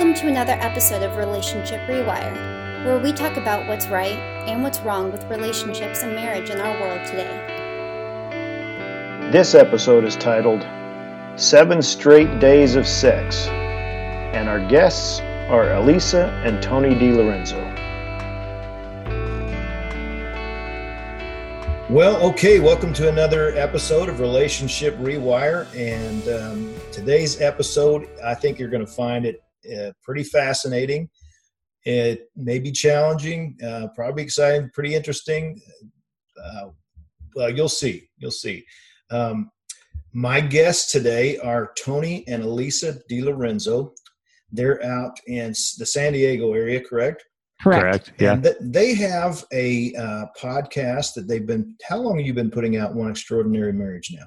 Welcome to another episode of Relationship Rewire, where we talk about what's right and what's wrong with relationships and marriage in our world today. This episode is titled Seven Straight Days of Sex, and our guests are Elisa and Tony DiLorenzo. Well, okay, welcome to another episode of Relationship Rewire. And um, today's episode, I think you're going to find it uh, pretty fascinating. It may be challenging, uh, probably exciting, pretty interesting. Uh, well, you'll see. You'll see. Um, my guests today are Tony and Elisa DiLorenzo. They're out in the San Diego area, correct? Correct. Correct. Yeah. And th- they have a uh, podcast that they've been. How long have you been putting out One Extraordinary Marriage now?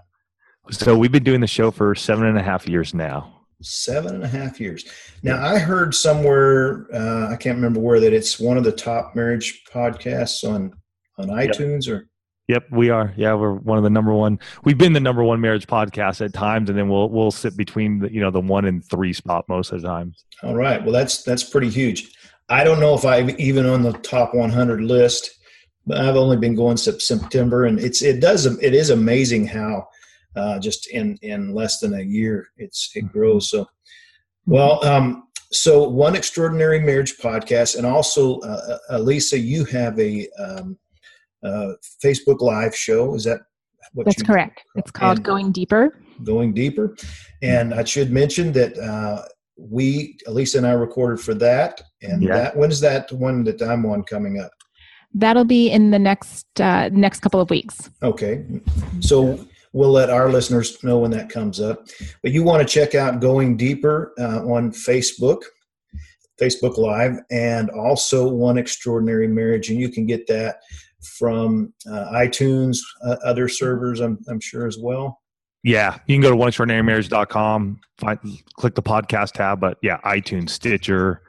So we've been doing the show for seven and a half years now. Seven and a half years. Now, I heard somewhere, uh, I can't remember where, that it's one of the top marriage podcasts on on iTunes yep. or. Yep, we are. Yeah, we're one of the number one. We've been the number one marriage podcast at times, and then we'll we'll sit between the you know the one and three spot most of the time. All right. Well, that's that's pretty huge. I don't know if I'm even on the top 100 list, but I've only been going since September, and it's it does it is amazing how uh, just in in less than a year it's it mm-hmm. grows. So well um, so one extraordinary marriage podcast and also uh, uh, elisa you have a um, uh, facebook live show. Is that what that's correct. It's called going deeper. Going deeper. And i should mention that uh, we elisa and i recorded for that and yeah. that when is that one that i'm on coming up? That'll be in the next uh, next couple of weeks. Okay. So we'll let our listeners know when that comes up. But you want to check out Going Deeper uh, on Facebook, Facebook Live, and also One Extraordinary Marriage. And you can get that from uh, iTunes, uh, other servers, I'm, I'm sure as well. Yeah, you can go to oneextraordinarymarriage.com, find, click the podcast tab, but yeah, iTunes, Stitcher,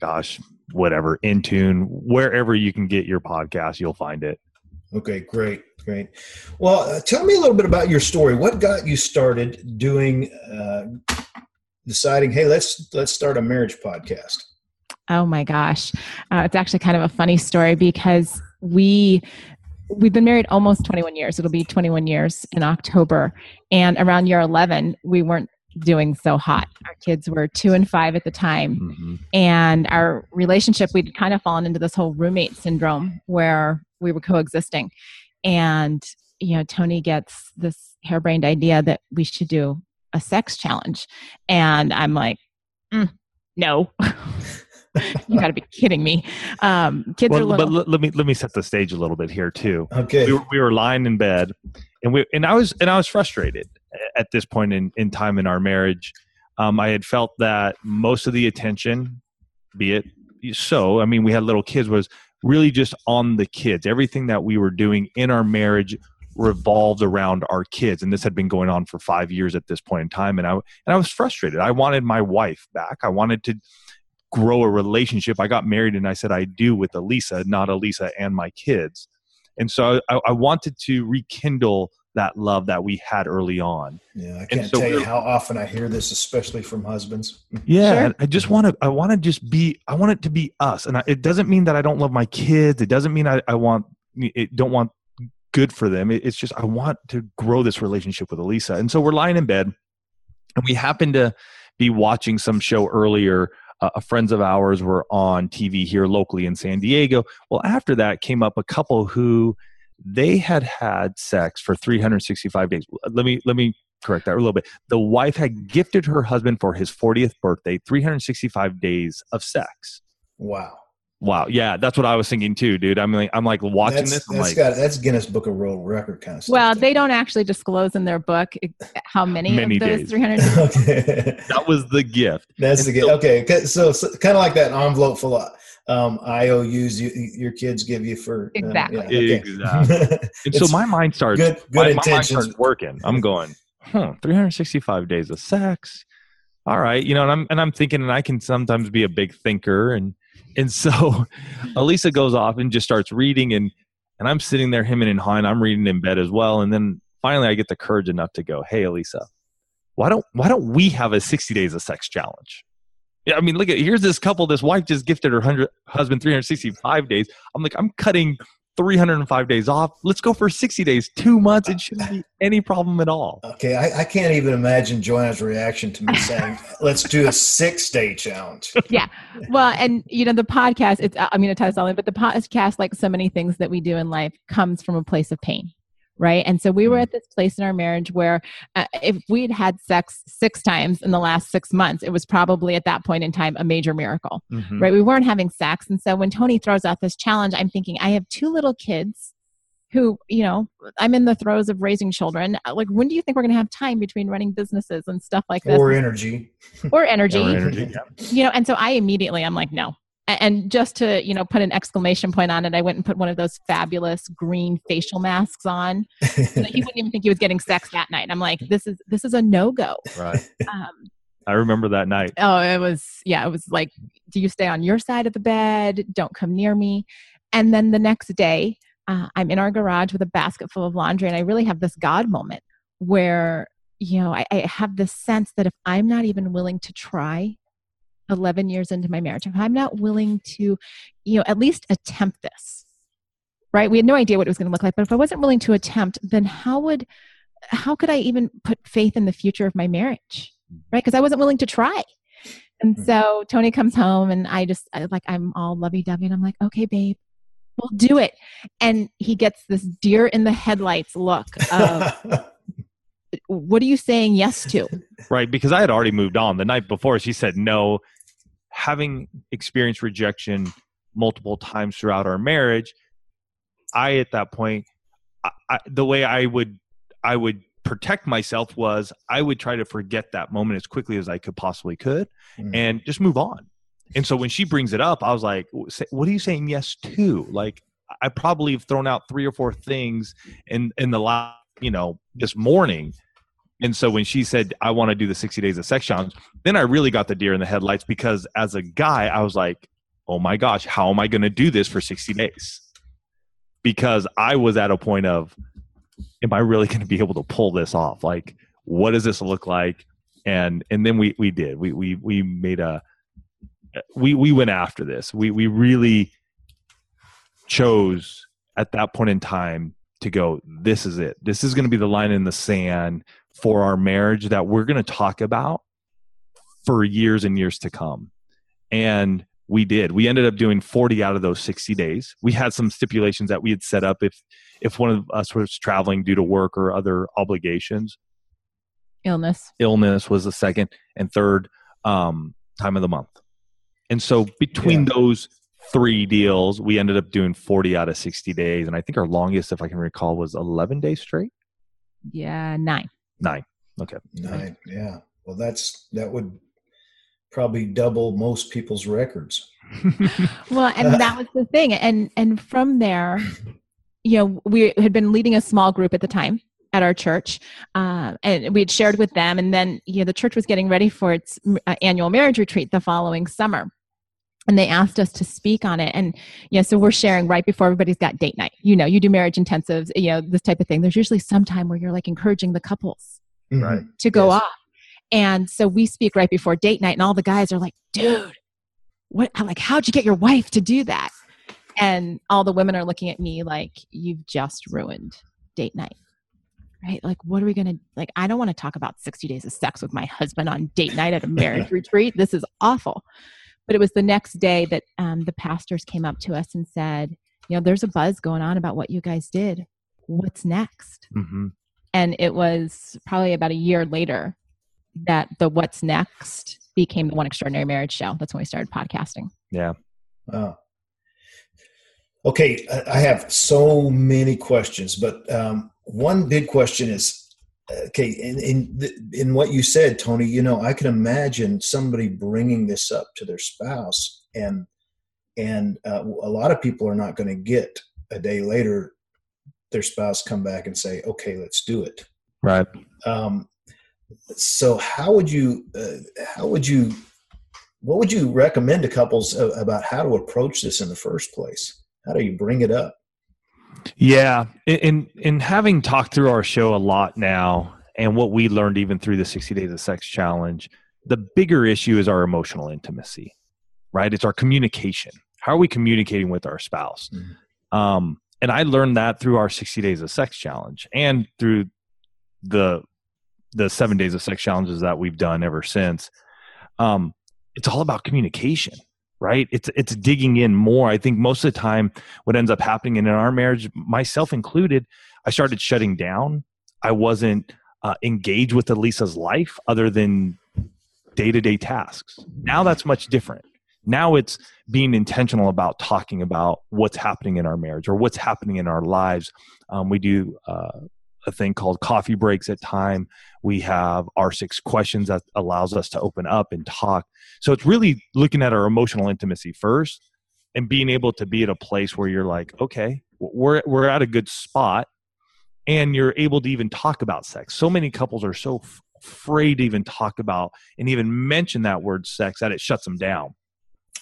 gosh, whatever, Intune, wherever you can get your podcast, you'll find it. Okay, great. Great. Well, uh, tell me a little bit about your story. What got you started doing, uh, deciding, hey, let's let's start a marriage podcast? Oh my gosh, uh, it's actually kind of a funny story because we we've been married almost 21 years. It'll be 21 years in October, and around year 11, we weren't doing so hot. Our kids were two and five at the time, mm-hmm. and our relationship we'd kind of fallen into this whole roommate syndrome where we were coexisting. And you know tony gets this harebrained idea that we should do a sex challenge. And i'm like mm, no. You got to be kidding me. Um, kids well, are little- but let me let me set the stage a little bit here too. Okay. We were, we were lying in bed and we and i was and i was frustrated at this point in in time in our marriage. Um, i had felt that most of the attention be it so i mean we had little kids was really just on the kids. Everything that we were doing in our marriage revolved around our kids and this had been going on for 5 years at this point in time and I and I was frustrated. I wanted my wife back. I wanted to grow a relationship. I got married and I said I do with Elisa, not Elisa and my kids. And so I, I wanted to rekindle that love that we had early on. Yeah, I can't so tell you how often I hear this, especially from husbands. Yeah, sure. I just want to. I want to just be. I want it to be us, and I, it doesn't mean that I don't love my kids. It doesn't mean I, I want. It don't want good for them. It, it's just I want to grow this relationship with Elisa, and so we're lying in bed, and we happen to be watching some show earlier. Uh, friends of ours were on TV here locally in San Diego. Well, after that came up a couple who they had had sex for 365 days. Let me let me correct that a little bit. The wife had gifted her husband for his 40th birthday 365 days of sex. Wow. Wow, yeah, that's what I was thinking too, dude. I'm like, I'm like watching that's, this. I'm that's like, got that's Guinness Book of World Record kind of stuff. Well, they don't actually disclose in their book how many, many of those 300. okay. That was the gift. That's and the gift. So, okay, so, so kind of like that envelope full of um, IOUs you, your kids give you for uh, exactly. Yeah, okay. exactly. and so my mind starts good, good my, my mind starts working. I'm going, huh, 365 days of sex. All right, you know, and I'm and I'm thinking, and I can sometimes be a big thinker, and and so Elisa goes off and just starts reading, and and I'm sitting there hemming and hawing. I'm reading in bed as well, and then finally I get the courage enough to go, hey, Elisa, why don't why don't we have a 60 days of sex challenge? Yeah, I mean, look at here's this couple. This wife just gifted her hundred, husband 365 days. I'm like, I'm cutting 305 days off. Let's go for 60 days, two months. It shouldn't be any problem at all. Okay, I, I can't even imagine Joanna's reaction to me saying, "Let's do a six-day challenge." yeah, well, and you know the podcast. It's I'm going to tell us all, but the podcast, like so many things that we do in life, comes from a place of pain right? And so we were mm. at this place in our marriage where uh, if we'd had sex six times in the last six months it was probably at that point in time a major miracle mm-hmm. right? We weren't having sex. And so when tony throws out this challenge i'm thinking i have two little kids who you know i'm in the throes of raising children. Uh, like when do you think we're going to have time between running businesses and stuff like this? Or energy. Or energy, or energy yeah. you know and so i immediately i'm like no and just to you know put an exclamation point on it i went and put one of those fabulous green facial masks on so he wouldn't even think he was getting sex that night. I'm like this is this is a no-go. Right. Um, i remember that night. Oh it was yeah it was like do you stay on your side of the bed? Don't come near me. And then the next day uh, i'm in our garage with a basket full of laundry and i really have this god moment where you know I, I have this sense that if i'm not even willing to try 11 years into my marriage, if I'm not willing to, you know, at least attempt this, right? We had no idea what it was going to look like, but if I wasn't willing to attempt, then how would, how could I even put faith in the future of my marriage, right? Because I wasn't willing to try. And mm-hmm. so Tony comes home and I just, I, like, I'm all lovey dovey and I'm like, okay, babe, we'll do it. And he gets this deer in the headlights look of, what are you saying yes to? Right. Because I had already moved on the night before. She said no having experienced rejection multiple times throughout our marriage, I at that point, I, I, the way I would I would protect myself was I would try to forget that moment as quickly as I could possibly could, mm. and just move on. And so when she brings it up, I was like, "What are you saying yes to?" Like I probably have thrown out three or four things in in the last, you know, this morning and so when she said, I want to do the 60 days of sex challenge, then I really got the deer in the headlights because as a guy, I was like, oh my gosh, how am I going to do this for 60 days? Because I was at a point of, am I really going to be able to pull this off? Like, what does this look like? And and then we we did. We we we made a we we went after this. We we really chose at that point in time to go this is it this is going to be the line in the sand for our marriage that we're going to talk about for years and years to come. And we did. We ended up doing 40 out of those 60 days. We had some stipulations that we had set up if if one of us was traveling due to work or other obligations. Illness. Illness was the second and third um, time of the month. And so between yeah. those three deals, we ended up doing 40 out of 60 days. And I think our longest, if I can recall, was 11 days straight. Yeah, nine. Nine. Okay. Nine. Yeah. Well, that's that would probably double most people's records. well, and that was the thing, and and from there, you know, we had been leading a small group at the time at our church, uh, and we had shared with them, and then you know the church was getting ready for its uh, annual marriage retreat the following summer and they asked us to speak on it. And yeah so we're sharing right before everybody's got date night. You know you do marriage intensives you know this type of thing. There's usually some time where you're like encouraging the couples mm-hmm. right. to go yes. off. And so we speak right before date night and all the guys are like dude what like how'd you get your wife to do that? And all the women are looking at me like you've just ruined date night. Right? Like what are we gonna like i don't want to talk about 60 days of sex with my husband on date night at a marriage retreat. This is awful but it was the next day that um, the pastors came up to us and said, you know, there's a buzz going on about what you guys did. What's next? Mm-hmm. And it was probably about a year later that the What's Next became the One Extraordinary Marriage Show. That's when we started podcasting. Yeah. Wow. Okay, I have so many questions, but um, one big question is okay in in in what you said tony you know i can imagine somebody bringing this up to their spouse and and uh, a lot of people are not going to get a day later their spouse come back and say okay let's do it. Right. Um, so how would you uh, how would you what would you recommend to couples about how to approach this in the first place? How do you bring it up yeah, in in having talked through our show a lot now, and what we learned even through the 60 days of sex challenge, the bigger issue is our emotional intimacy, right? It's our communication. How are we communicating with our spouse? Mm-hmm. Um, and I learned that through our 60 days of sex challenge and through the the seven days of sex challenges that we've done ever since. Um, it's all about communication, right? It's it's digging in more. I think most of the time, what ends up happening in our marriage, myself included, I started shutting down. I wasn't uh, engaged with Elisa's life other than day to day tasks. Now that's much different. Now it's being intentional about talking about what's happening in our marriage or what's happening in our lives. Um, we do uh, a thing called coffee breaks at time. We have our six questions that allows us to open up and talk. So it's really looking at our emotional intimacy first and being able to be at a place where you're like, okay, we're we're at a good spot and you're able to even talk about sex. So many couples are so f- afraid to even talk about and even mention that word sex that it shuts them down.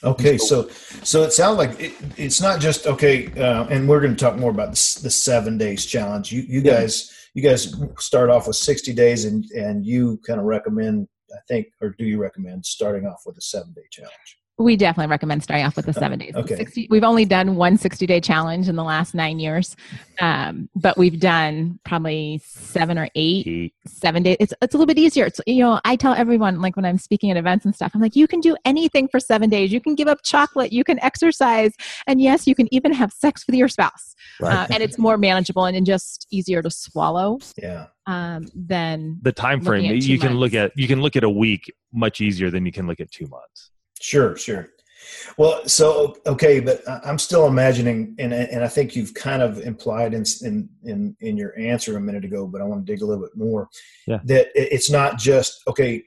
Okay, so so it sounds like it, it's not just okay, uh, and we're going to talk more about the, the seven days challenge. You you yeah. guys you guys start off with sixty days, and and you kind of recommend, I think, or do you recommend starting off with a seven day challenge? We definitely recommend starting off with the seven days. Okay. 60, we've only done one 60 day challenge in the last nine years, um, but we've done probably seven or eight, seven days. It's, it's a little bit easier. It's, you know, I tell everyone, like when I'm speaking at events and stuff, I'm like, you can do anything for seven days. You can give up chocolate, you can exercise, and yes, you can even have sex with your spouse. Right. Uh, and it's more manageable and just easier to swallow. Yeah. Um, than the time frame you can look at, you can look at a week much easier than you can look at two months. Sure, sure. Well, so okay, but I'm still imagining, and and I think you've kind of implied in in in, in your answer a minute ago, but I want to dig a little bit more. Yeah. That it's not just okay.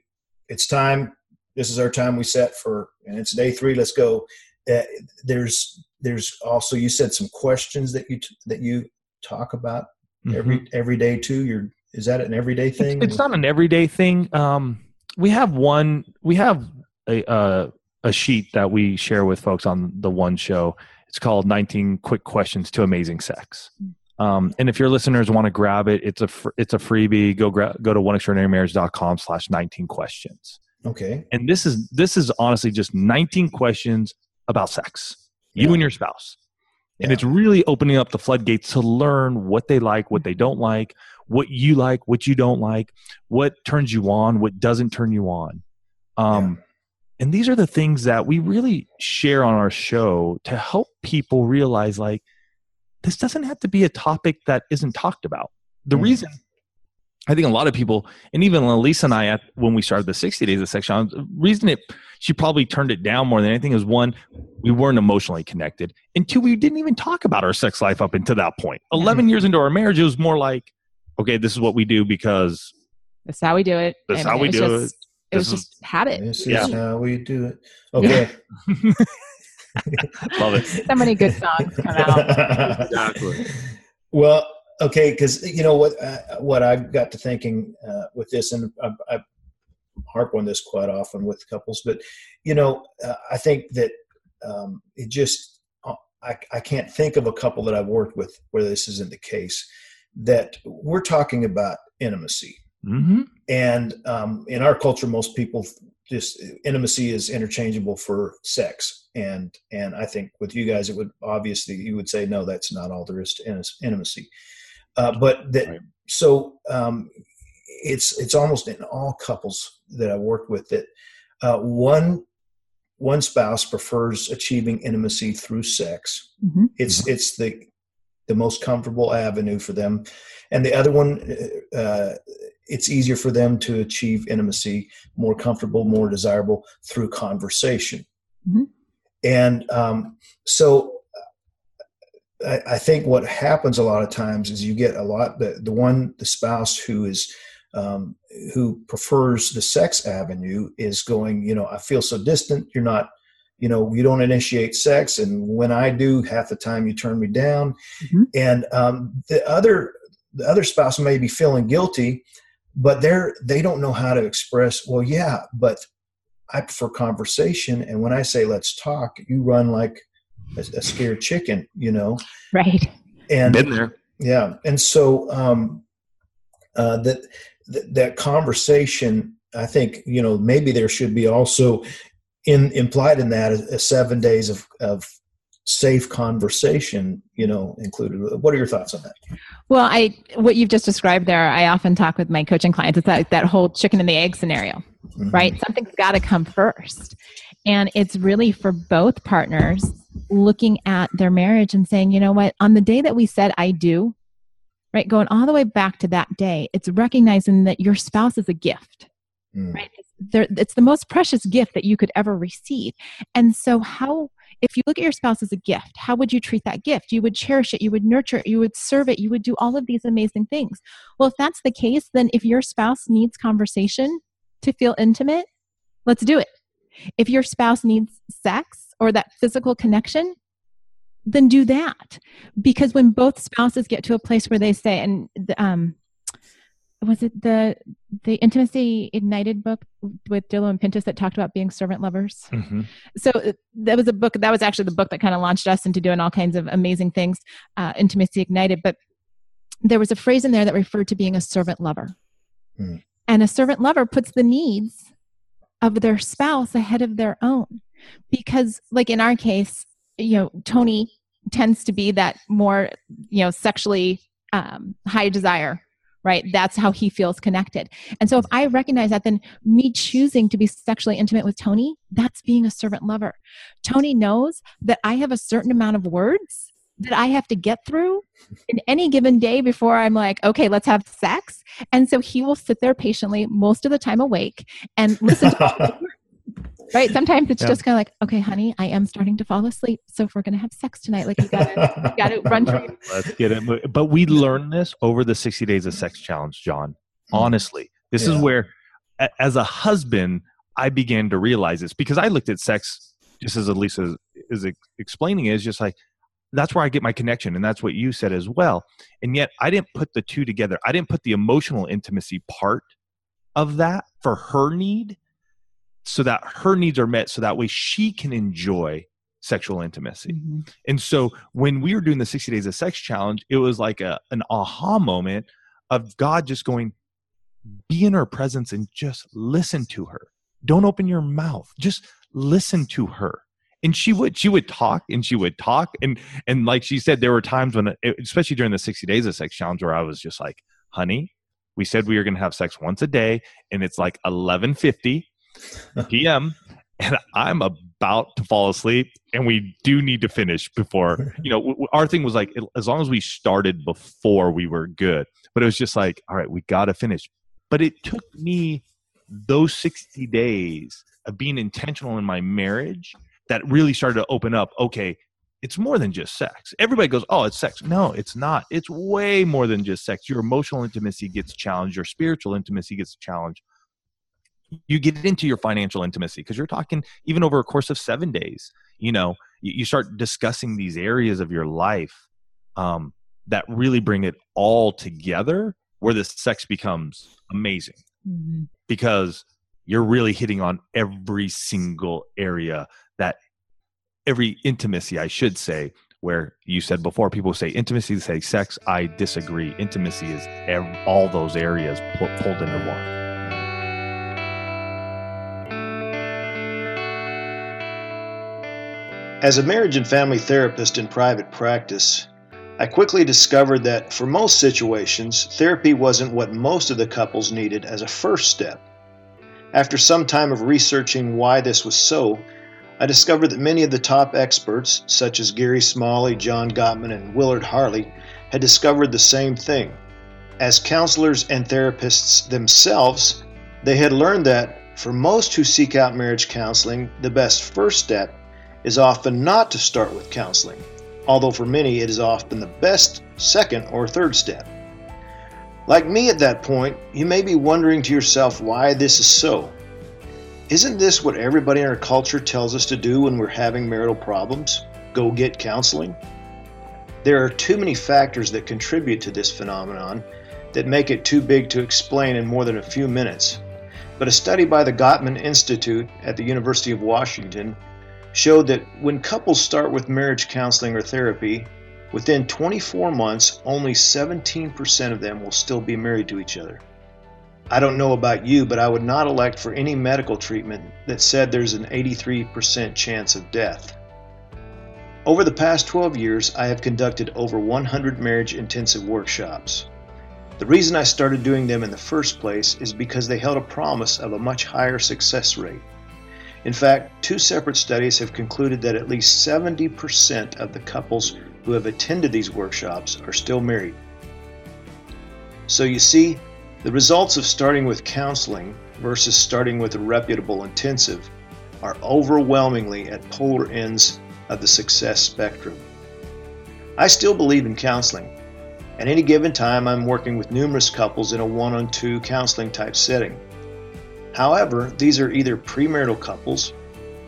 It's time. This is our time we set for, and it's day three. Let's go. Uh, there's there's also you said some questions that you t- that you talk about mm-hmm. every every day too. You're is that an everyday thing? It's, it's not an everyday thing. Um, we have one. We have a. Uh, a sheet that we share with folks on the one show. It's called 19 Quick Questions to Amazing Sex. Um, and if your listeners want to grab it, it's a fr- it's a freebie. Go gra- go to oneextraordinarymarriage.com slash 19 questions. Okay. And this is this is honestly just 19 questions about sex, you yeah. and your spouse. Yeah. And it's really opening up the floodgates to learn what they like, what they don't like, what you like, what you don't like, what turns you on, what doesn't turn you on. Um, and these are the things that we really share on our show to help people realize like this doesn't have to be a topic that isn't talked about. The mm. reason i think a lot of people and even Lisa and i when we started the 60 days of sex the reason it she probably turned it down more than anything is one we weren't emotionally connected and two we didn't even talk about our sex life up until that point. point 11 mm years into our marriage it was more like okay this is what we do because that's how we do it that's how we do it it was just habit. This is yeah. how we do it. Okay. Love it. So many good songs come out. exactly. Well, okay, because you know what uh, what I've got to thinking uh, with this, and I, I, harp on this quite often with couples, but you know, uh, I think that um, it just uh, I, I can't think of a couple that I've worked with where this isn't the case. That we're talking about intimacy Mm-hmm. And um, in our culture, most people just intimacy is interchangeable for sex. And and I think with you guys, it would obviously you would say no, that's not all there is to intimacy. Uh, but that right. so um, it's it's almost in all couples that I work with that uh, one one spouse prefers achieving intimacy through sex. Mm-hmm. It's it's the the most comfortable avenue for them, and the other one uh, it's easier for them to achieve intimacy more comfortable more desirable through conversation mm-hmm. and um, so I, I, think what happens a lot of times is you get a lot the, the one the spouse who is um, who prefers the sex avenue is going you know i feel so distant you're not you know you don't initiate sex and when i do half the time you turn me down mm-hmm. and um, the other the other spouse may be feeling guilty but they're they don't know how to express well yeah but i prefer conversation and when i say let's talk you run like a, a scared chicken you know? Right. And been there. Yeah and so um uh that that, that conversation I think you know maybe there should be also in implied in that a, a seven days of of safe conversation you know included. What are your thoughts on that? Well i what you've just described there i often talk with my coaching clients. It's that, that whole chicken and the egg scenario mm-hmm. right? Something's got to come first. And it's really for both partners looking at their marriage and saying you know what? On the day that we said i do right going all the way back to that day it's recognizing that your spouse is a gift mm. right? It's, it's the most precious gift that you could ever receive. And so how if you look at your spouse as a gift, how would you treat that gift? You would cherish it, you would nurture it, you would serve it, you would do all of these amazing things. Well, if that's the case, then if your spouse needs conversation to feel intimate, let's do it. If your spouse needs sex or that physical connection, then do that. Because when both spouses get to a place where they say, and um, was it the the intimacy ignited book with dillow and pintus that talked about being servant lovers mm-hmm. so uh, that was a book that was actually the book that kind of launched us into doing all kinds of amazing things uh, intimacy ignited but there was a phrase in there that referred to being a servant lover mm. and a servant lover puts the needs of their spouse ahead of their own because like in our case you know tony tends to be that more you know sexually um, high desire right? That's how he feels connected. And so if I recognize that, then me choosing to be sexually intimate with Tony, that's being a servant lover. Tony knows that I have a certain amount of words that I have to get through in any given day before I'm like, okay, let's have sex. And so he will sit there patiently, most of the time awake, and listen to right? Sometimes it's yeah. just kind of like, okay, honey, I am starting to fall asleep. So if we're going to have sex tonight, like you got to, got to run through. Let's get it. But we learned this over the 60 days of sex challenge, John. Hmm. Honestly, this yeah. is where, as a husband, I began to realize this because I looked at sex just as Elisa is explaining it, is just like, that's where I get my connection. And that's what you said as well. And yet I didn't put the two together. I didn't put the emotional intimacy part of that for her need so that her needs are met so that way she can enjoy sexual intimacy. Mm-hmm. And so when we were doing the 60 days of sex challenge, it was like a an aha moment of God just going be in her presence and just listen to her. Don't open your mouth. Just listen to her. And she would she would talk and she would talk and and like she said there were times when especially during the 60 days of sex challenge where I was just like, "Honey, we said we were going to have sex once a day and it's like 11:50 p.m. and I'm about to fall asleep, and we do need to finish before you know. Our thing was like, as long as we started before, we were good. But it was just like, all right, we got to finish. But it took me those 60 days of being intentional in my marriage that really started to open up. Okay, it's more than just sex. Everybody goes, oh, it's sex. No, it's not. It's way more than just sex. Your emotional intimacy gets challenged. Your spiritual intimacy gets challenged you get into your financial intimacy because you're talking even over a course of seven days you know you, start discussing these areas of your life um, that really bring it all together where the sex becomes amazing. Mm-hmm. because you're really hitting on every single area that every intimacy i should say where you said before people say intimacy say sex i disagree. Intimacy is ev- all those areas pulled into one As a marriage and family therapist in private practice, I quickly discovered that for most situations, therapy wasn't what most of the couples needed as a first step. After some time of researching why this was so, I discovered that many of the top experts, such as Gary Smalley, John Gottman, and Willard Harley, had discovered the same thing. As counselors and therapists themselves, they had learned that for most who seek out marriage counseling, the best first step is often not to start with counseling, although for many it is often the best second or third step. Like me at that point, you may be wondering to yourself why this is so. Isn't this what everybody in our culture tells us to do when we're having marital problems? Go get counseling? There are too many factors that contribute to this phenomenon that make it too big to explain in more than a few minutes. But a study by the Gottman Institute at the University of Washington showed that when couples start with marriage counseling or therapy, within 24 months, only 17% of them will still be married to each other. I don't know about you, but I would not elect for any medical treatment that said there's an 83% chance of death. Over the past 12 years, I have conducted over 100 marriage intensive workshops. The reason I started doing them in the first place is because they held a promise of a much higher success rate. In fact, two separate studies have concluded that at least 70% of the couples who have attended these workshops are still married. So you see, the results of starting with counseling versus starting with a reputable intensive are overwhelmingly at polar ends of the success spectrum. I still believe in counseling. At any given time, I'm working with numerous couples in a one on two counseling type setting. However, these are either premarital couples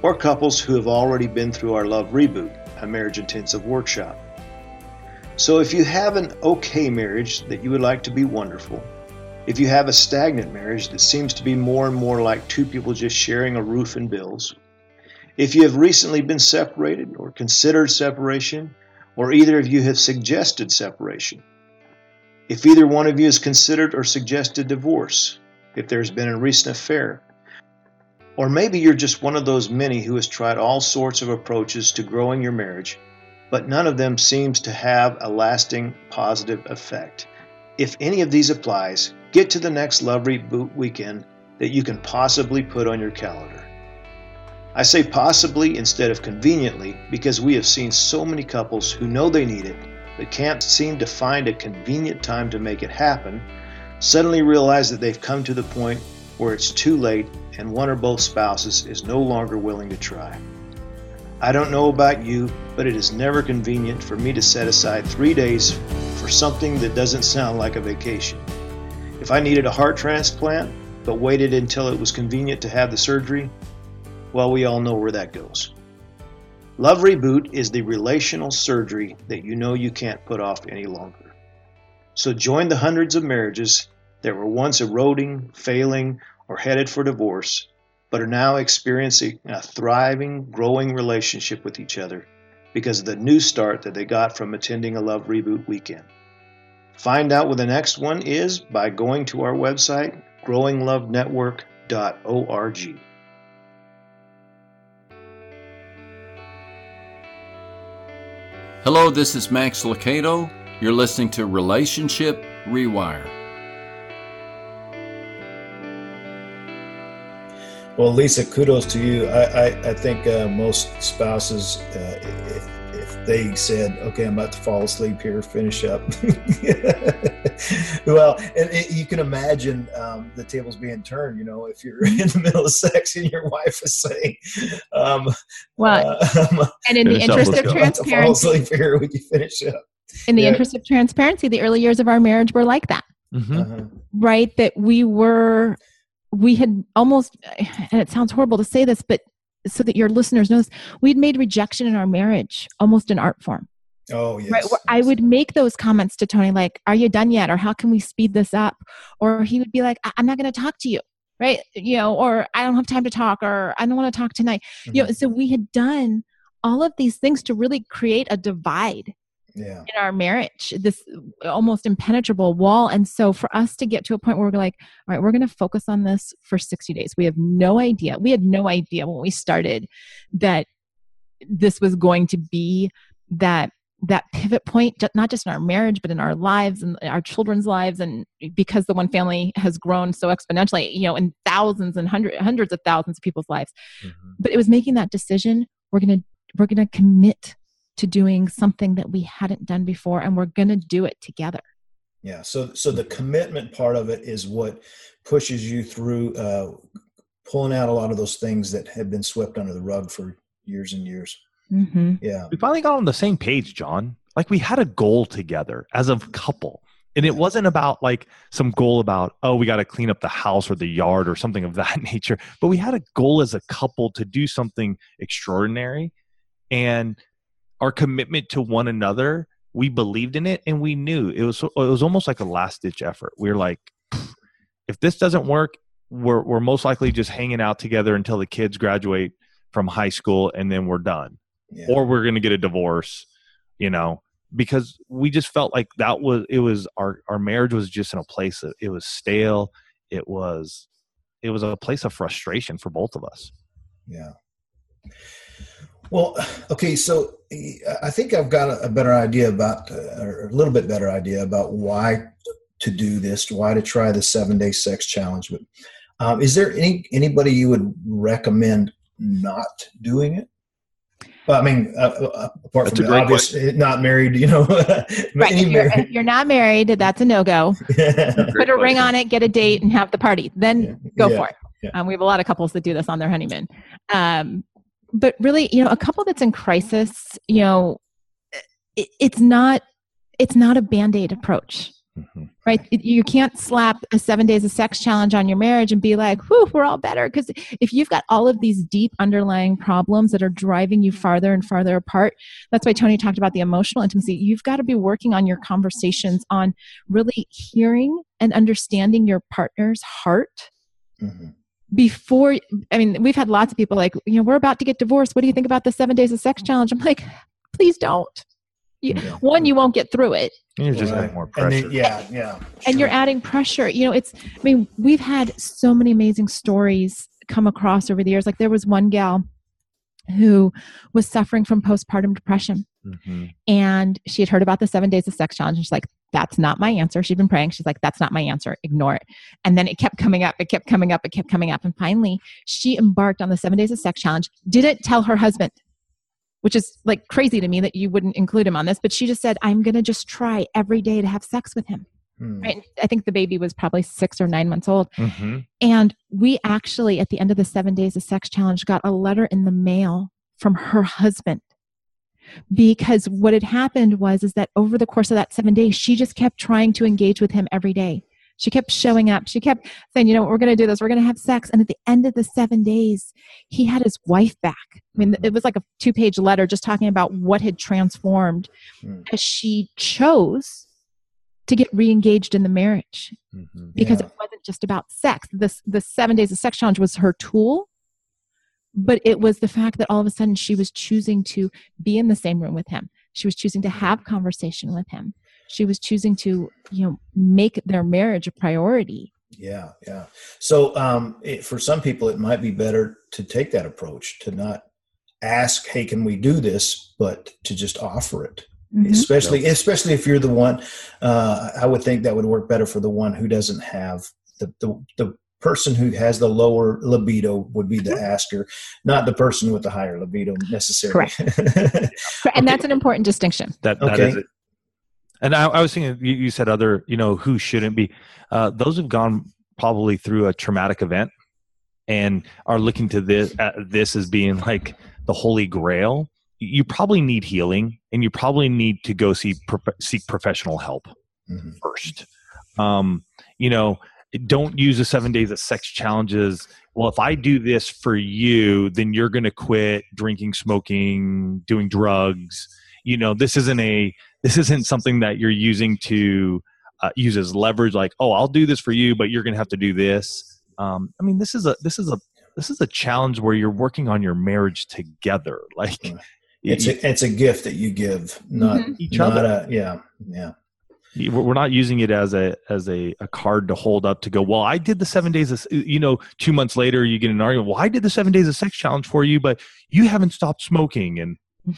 or couples who have already been through our Love Reboot, a marriage intensive workshop. So if you have an okay marriage that you would like to be wonderful, if you have a stagnant marriage that seems to be more and more like two people just sharing a roof and bills, if you have recently been separated or considered separation, or either of you have suggested separation, if either one of you has considered or suggested divorce, if there's been a recent affair, or maybe you're just one of those many who has tried all sorts of approaches to growing your marriage, but none of them seems to have a lasting positive effect. If any of these applies, get to the next Love Reboot weekend that you can possibly put on your calendar. I say possibly instead of conveniently because we have seen so many couples who know they need it but can't seem to find a convenient time to make it happen suddenly realize that they've come to the point where it's too late and one or both spouses is no longer willing to try. I don't know about you, but it is never convenient for me to set aside three days for something that doesn't sound like a vacation. If I needed a heart transplant, but waited until it was convenient to have the surgery, well, we all know where that goes. Love Reboot is the relational surgery that you know you can't put off any longer. So join the hundreds of marriages that were once eroding, failing, or headed for divorce, but are now experiencing a thriving, growing relationship with each other because of the new start that they got from attending a Love Reboot weekend. Find out what the next one is by going to our website, growinglovenetwork.org. Hello, this is Max Lucado. You're listening to Relationship Rewire. Well, Lisa, kudos to you. I, I, I think uh, most spouses, uh, if, if they said, okay, I'm about to fall asleep here, finish up. well, and it, you can imagine um, the tables being turned, you know, if you're in the middle of sex and your wife is saying, um, well, uh, and in the interest of transparency, fall asleep here, would you finish up? In the yeah. interest of transparency, the early years of our marriage were like that. Mm-hmm. Uh-huh. Right? That we were, we had almost, and it sounds horrible to say this, but so that your listeners know this, we'd made rejection in our marriage almost an art form. Oh, yes. Right. Where I would make those comments to Tony, like, Are you done yet? Or how can we speed this up? Or he would be like, I'm not going to talk to you. Right. You know, or I don't have time to talk, or I don't want to talk tonight. Mm-hmm. You know, mm-hmm. so we had done all of these things to really create a divide yeah. in our marriage, this almost impenetrable wall. And so for us to get to a point where we're like, all right, we're going to focus on this for 60 days. We have no idea. We had no idea when we started that this was going to be that that pivot point not just in our marriage but in our lives and our children's lives and because the one family has grown so exponentially you know in thousands and hundreds hundreds of thousands of people's lives mm-hmm. but it was making that decision we're going to we're going to commit to doing something that we hadn't done before and we're going to do it together yeah so so the commitment part of it is what pushes you through uh, pulling out a lot of those things that have been swept under the rug for years and years Mm-hmm. Yeah. We finally got on the same page, John. Like we had a goal together as a couple. And it wasn't about like some goal about, oh, we got to clean up the house or the yard or something of that nature. But we had a goal as a couple to do something extraordinary. And our commitment to one another, we believed in it and we knew it was it was almost like a last ditch effort. We were like, if this doesn't work, we're we're most likely just hanging out together until the kids graduate from high school and then we're done yeah. or we're going to get a divorce, you know, because we just felt like that was it was our our marriage was just in a place that it was stale it was it was a place of frustration for both of us. Yeah. Well, okay, so I think I've got a better idea about, uh, or a little bit better idea about why to do this, why to try the seven day sex challenge. But um, is there any anybody you would recommend not doing it? Well, I mean, uh, uh, apart that's from the obvious, question. not married, you know. right. If you're, if you're, not married, that's a no go. Put a ring on it, get a date, and have the party. Then yeah. go yeah. for it. Yeah. Um, we have a lot of couples that do this on their honeymoon. Um, but really, you know, a couple that's in crisis, you know, it, it's not it's not a band-aid approach. Mm-hmm. Right? You can't slap a seven days of sex challenge on your marriage and be like, whew, we're all better. Because if you've got all of these deep underlying problems that are driving you farther and farther apart, that's why Tony talked about the emotional intimacy. You've got to be working on your conversations on really hearing and understanding your partner's heart. Mm-hmm before i mean we've had lots of people like you know we're about to get divorced. What do you think about the seven days of sex challenge? I'm like please don't. You, yeah. one you won't get through it. You're just adding more pressure then, yeah yeah sure. and you're adding pressure. You know it's i mean we've had so many amazing stories come across over the years. Like there was one gal who was suffering from postpartum depression. Mm-hmm. and she had heard about the seven days of sex challenge. And she's like that's not my answer. She'd been praying. She's like, that's not my answer. Ignore it. And then it kept coming up. It kept coming up. It kept coming up. And finally, she embarked on the seven days of sex challenge, didn't tell her husband, which is like crazy to me that you wouldn't include him on this. But she just said, I'm going to just try every day to have sex with him. Hmm. Right. I think the baby was probably six or nine months old. Mm-hmm. And we actually, at the end of the seven days of sex challenge, got a letter in the mail from her husband because what had happened was is that over the course of that seven days she just kept trying to engage with him every day. She kept showing up. She kept saying you know what, we're going to do this. We're going to have sex. And at the end of the seven days he had his wife back. I mean it was like a two page letter just talking about what had transformed mm. as she chose to get re-engaged in the marriage. Mm-hmm. because yeah. it wasn't just about sex. This the seven days of sex challenge was her tool but it was the fact that all of a sudden she was choosing to be in the same room with him. She was choosing to have conversation with him. She was choosing to you know make their marriage a priority. Yeah yeah. So um it, for some people it might be better to take that approach to not ask hey can we do this? but to just offer it. Mm-hmm. especially especially if you're the one uh i would think that would work better for the one who doesn't have the the, the person who has the lower libido would be the mm-hmm. asker, not the person with the higher libido necessarily. Correct. and that's an important distinction. That, that okay. is it. And I, I was thinking, you, you, said other, you know, who shouldn't be. Uh, those have gone probably through a traumatic event and are looking to this uh, this as being like the holy grail. You probably need healing, and you probably need to go see seek professional help mm-hmm. first. Um, you know, don't use the seven days of sex challenges. Well if i do this for you then you're going to quit drinking smoking doing drugs. You know this isn't a this isn't something that you're using to uh, use as leverage like oh i'll do this for you but you're going to have to do this. Um, i mean this is a this is a this is a challenge where you're working on your marriage together. Like it's a, it's a gift that you give not mm-hmm. each not other a, yeah yeah we're not using it as a as a, a card to hold up to go well i did the seven days of you know two months later you get an argument well i did the seven days of sex challenge for you but you haven't stopped smoking and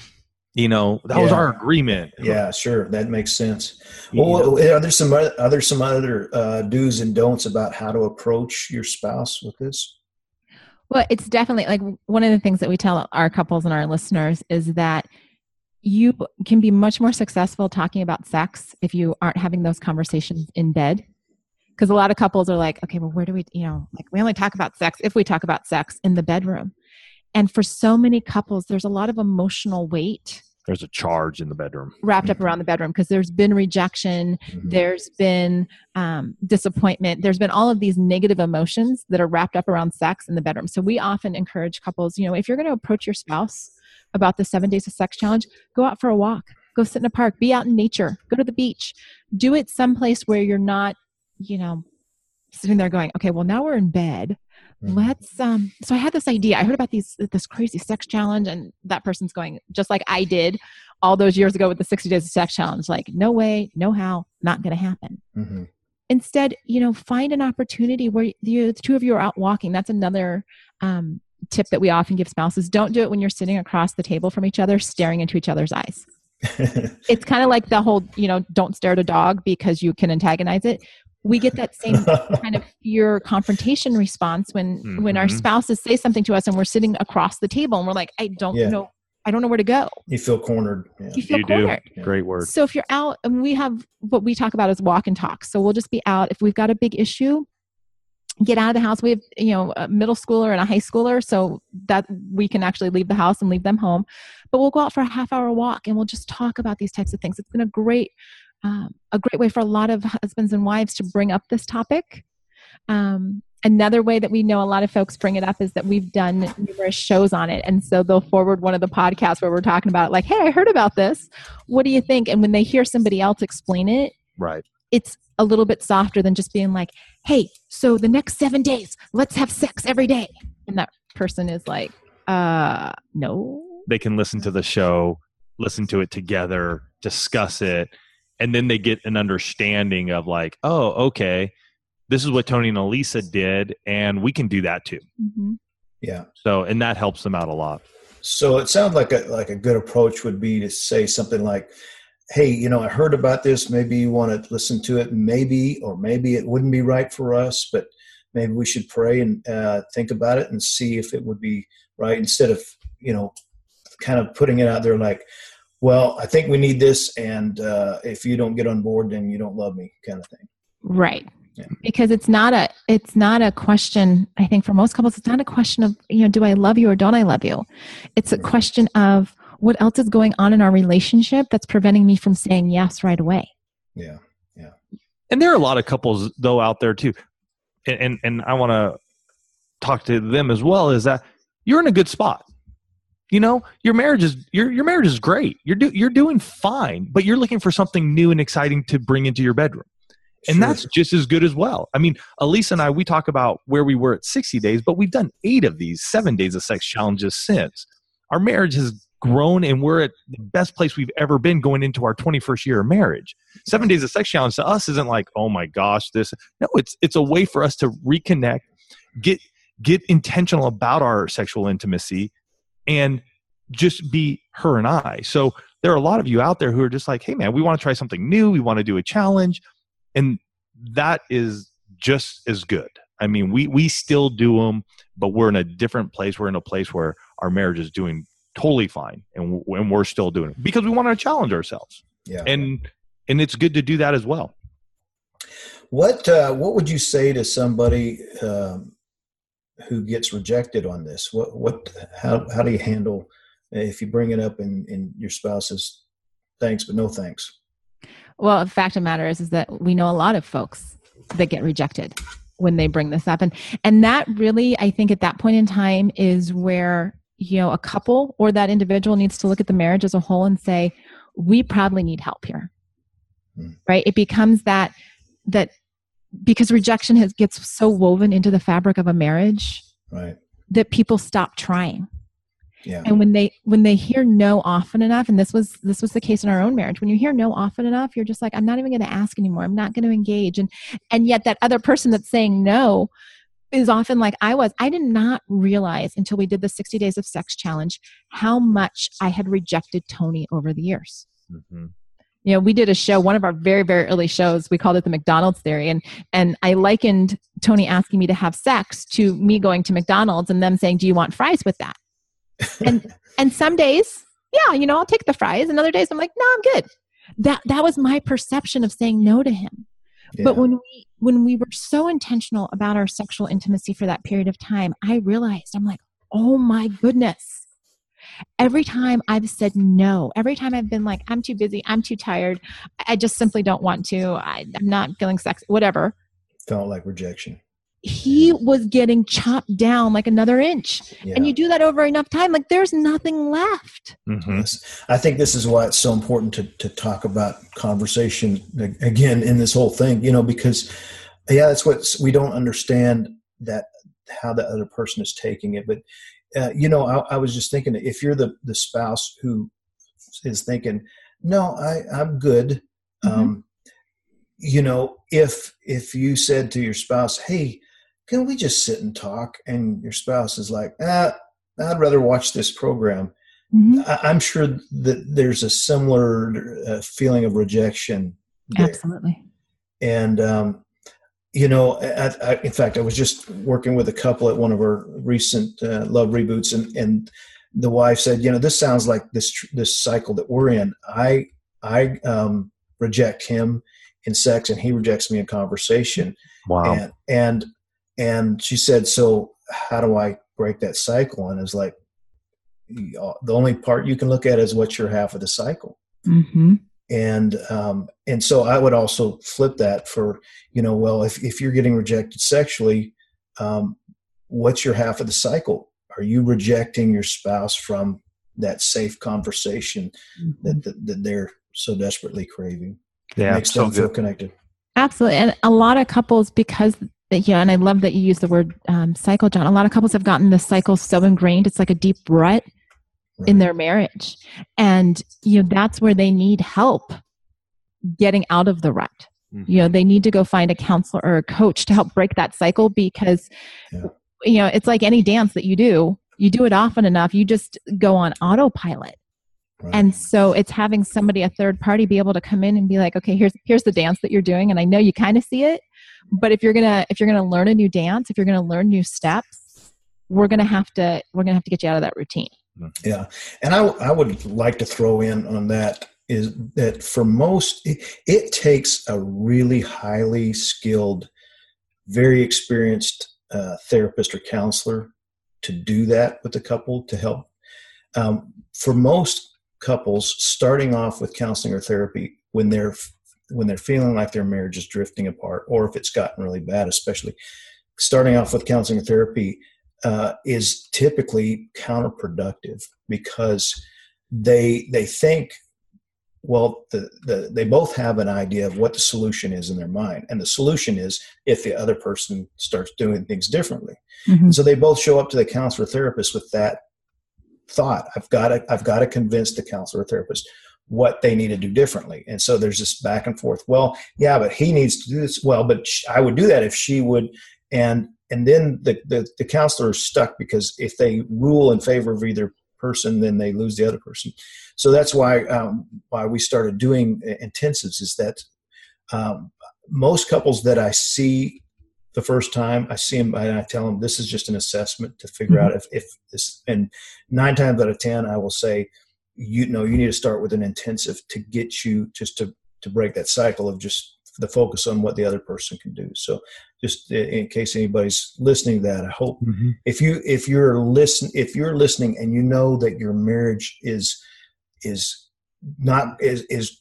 you know that yeah. was our agreement. Yeah sure. That makes sense. Well are there some other, are there some other uh, do's and don'ts about how to approach your spouse with this? Well it's definitely like one of the things that we tell our couples and our listeners is that you can be much more successful talking about sex if you aren't having those conversations in bed. Because a lot of couples are like okay well where do we you know like we only talk about sex if we talk about sex in the bedroom. And for so many couples there's a lot of emotional weight there's a charge in the bedroom. wrapped up around the bedroom because there's been rejection mm-hmm. there's been um, disappointment there's been all of these negative emotions that are wrapped up around sex in the bedroom. So we often encourage couples you know if you're going to approach your spouse about the seven days of sex challenge, go out for a walk, go sit in a park, be out in nature, go to the beach, do it someplace where you're not, you know, sitting there going, okay, well now we're in bed. Mm-hmm. Let's um so I had this idea. I heard about these this crazy sex challenge and that person's going just like I did all those years ago with the 60 days of sex challenge like no way, no how, not going to happen. Mm-hmm. instead you know find an opportunity where you, the two of you are out walking that's another um, tip that we often give spouses don't do it when you're sitting across the table from each other staring into each other's eyes it's kind of like the whole you know don't stare at a dog because you can antagonize it we get that same kind of fear confrontation response when mm-hmm. when our mm-hmm. spouses say something to us and we're sitting across the table and we're like i don't yeah. know I don't know where to go. You feel cornered. Yeah. You feel you cornered. Do. Great word. So if you're out, and we have what we talk about is walk and talk. So we'll just be out. If we've got a big issue, get out of the house. We have, you know, a middle schooler and a high schooler, so that we can actually leave the house and leave them home. But we'll go out for a half hour walk and we'll just talk about these types of things. It's been a great, um, a great way for a lot of husbands and wives to bring up this topic. Um, another way that we know a lot of folks bring it up is that we've done numerous shows on it and so they'll forward one of the podcasts where we're talking about it, like hey i heard about this what do you think and when they hear somebody else explain it right it's a little bit softer than just being like hey so the next seven days let's have sex every day and that person is like uh no they can listen to the show listen to it together discuss it and then they get an understanding of like oh okay this is what Tony and Alisa did, and we can do that too. Mm-hmm. Yeah. So, and that helps them out a lot. So it sounds like a like a good approach would be to say something like, "Hey, you know, I heard about this. Maybe you want to listen to it. Maybe, or maybe it wouldn't be right for us, but maybe we should pray and uh, think about it and see if it would be right instead of you know, kind of putting it out there like." Well, I think we need this, and uh, if you don't get on board, then you don't love me, kind of thing. Right Yeah. because it's not a it's not a question i think for most couples it's not a question of you know do i love you or don't i love you it's a question of what else is going on in our relationship that's preventing me from saying yes right away yeah yeah and there are a lot of couples though out there too and and, and i want to talk to them as well is that you're in a good spot you know your marriage is your your marriage is great you're do, you're doing fine but you're looking for something new and exciting to bring into your bedroom and sure. that's just as good as well. I mean, Alisa and I, we talk about where we were at 60 days, but we've done eight of these seven days of sex challenges since. Our marriage has grown and we're at the best place we've ever been going into our 21st year of marriage. Seven days of sex challenge to us isn't like, oh my gosh, this. No, it's it's a way for us to reconnect, get get intentional about our sexual intimacy, and just be her and I. So there are a lot of you out there who are just like, hey man, we want to try something new. We want to do a challenge and that is just as good i mean we we still do them but we're in a different place we're in a place where our marriage is doing totally fine and, and we're still doing it because we want to challenge ourselves. Yeah. And and it's good to do that as well. What uh, what would you say to somebody um, who gets rejected on this? What what how, how do you handle if you bring it up and, and your spouse says thanks but no thanks well, the fact of the matter is, is that we know a lot of folks that get rejected when they bring this up, and and that really, I think, at that point in time, is where you know a couple or that individual needs to look at the marriage as a whole and say, we probably need help here, mm. right? It becomes that that because rejection has gets so woven into the fabric of a marriage, right? That people stop trying yeah. And when they when they hear no often enough, and this was this was the case in our own marriage, when you hear no often enough, you're just like, I'm not even going to ask anymore. I'm not going to engage. And and yet that other person that's saying no is often like I was. I did not realize until we did the 60 days of sex challenge how much I had rejected Tony over the years. Mm-hmm you know we did a show one of our very very early shows we called it the mcdonald's theory and and i likened tony asking me to have sex to me going to mcdonald's and them saying do you want fries with that and and some days, yeah, you know, I'll take the fries. And other days I'm like, no, I'm good. That that was my perception of saying no to him. Yeah. But when we when we were so intentional about our sexual intimacy for that period of time, I realized I'm like, oh my goodness. Every time I've said no, every time I've been like, I'm too busy, I'm too tired, I just simply don't want to, I, am not feeling sex, whatever. Felt like rejection he was getting chopped down like another inch yeah. and you do that over enough time like there's nothing left mm-hmm. i think this is why it's so important to, to talk about conversation again in this whole thing you know because yeah that's what we don't understand that how the other person is taking it but uh, you know I, I, was just thinking if you're the the spouse who is thinking no i i'm good mm-hmm. um, you know, if if you said to your spouse, "Hey, can we just sit and talk?" and your spouse is like, "Ah, I'd rather watch this program," Mhm. I, I'm sure that there's a similar uh, feeling of rejection there. Absolutely. And um, you know, I, I, in fact, I was just working with a couple at one of our recent uh, love reboots, and and the wife said, "You know, this sounds like this tr- this cycle that we're in. I I um, reject him in sex, and he rejects me in conversation. Wow. And and and she said, "So how do I break that cycle?" And it's like the only part you can look at is what's your half of the cycle hmm and um, and so I would also flip that for you know well if if you're getting rejected sexually, um, what's your half of the cycle? Are you rejecting your spouse from that safe conversation that that, that they're so desperately craving? yeah. makes So them feel good. connected. Absolutely. And a lot of couples, because, yeah, and I love that you use the word um, cycle, John. A lot of couples have gotten the cycle so ingrained, it's like a deep rut in their marriage. And, you know, that's where they need help getting out of the rut. Mm-hmm. You know, they need to go find a counselor or a coach to help break that cycle because, Yeah. you know, it's like any dance that you do, you do it often enough, you just go on autopilot. Right. And so it's having somebody, a third party, be able to come in and be like, okay, here's here's the dance that you're doing, and I know you kind of see it, but if you're gonna if you're gonna learn a new dance, if you're gonna learn new steps, we're gonna have to we're gonna have to get you out of that routine. Yeah, and I I would like to throw in on that is that for most it, it takes a really highly skilled, very experienced uh, therapist or counselor to do that with the couple to help. Um, for most couples, starting off with counseling or therapy when they're when they're feeling like their marriage is drifting apart, or if it's gotten really bad, especially starting off with counseling or therapy uh, is typically counterproductive because they they think well the, the they both have an idea of what the solution is in their mind. And the solution is if the other person starts doing things differently. And so they both show up to the counselor therapist with that thought. I've got to i've got to convince the counselor therapist what they need to do differently. And so there's this back and forth. Well yeah but he needs to do this. Well but i would do that if she would. And and then the, the the counselor is stuck because if they rule in favor of either person then they lose the other person. So that's why um, why we started doing intensives is that um, most couples that i see the first time i see them and i tell them this is just an assessment to figure Mhm. out if, if this and nine times out of ten i will say you know you need to start with an intensive to get you just to to break that cycle of just the focus on what the other person can do so just in case anybody's listening to that i hope Mhm. if you if you're listen if you're listening and you know that your marriage is is not is is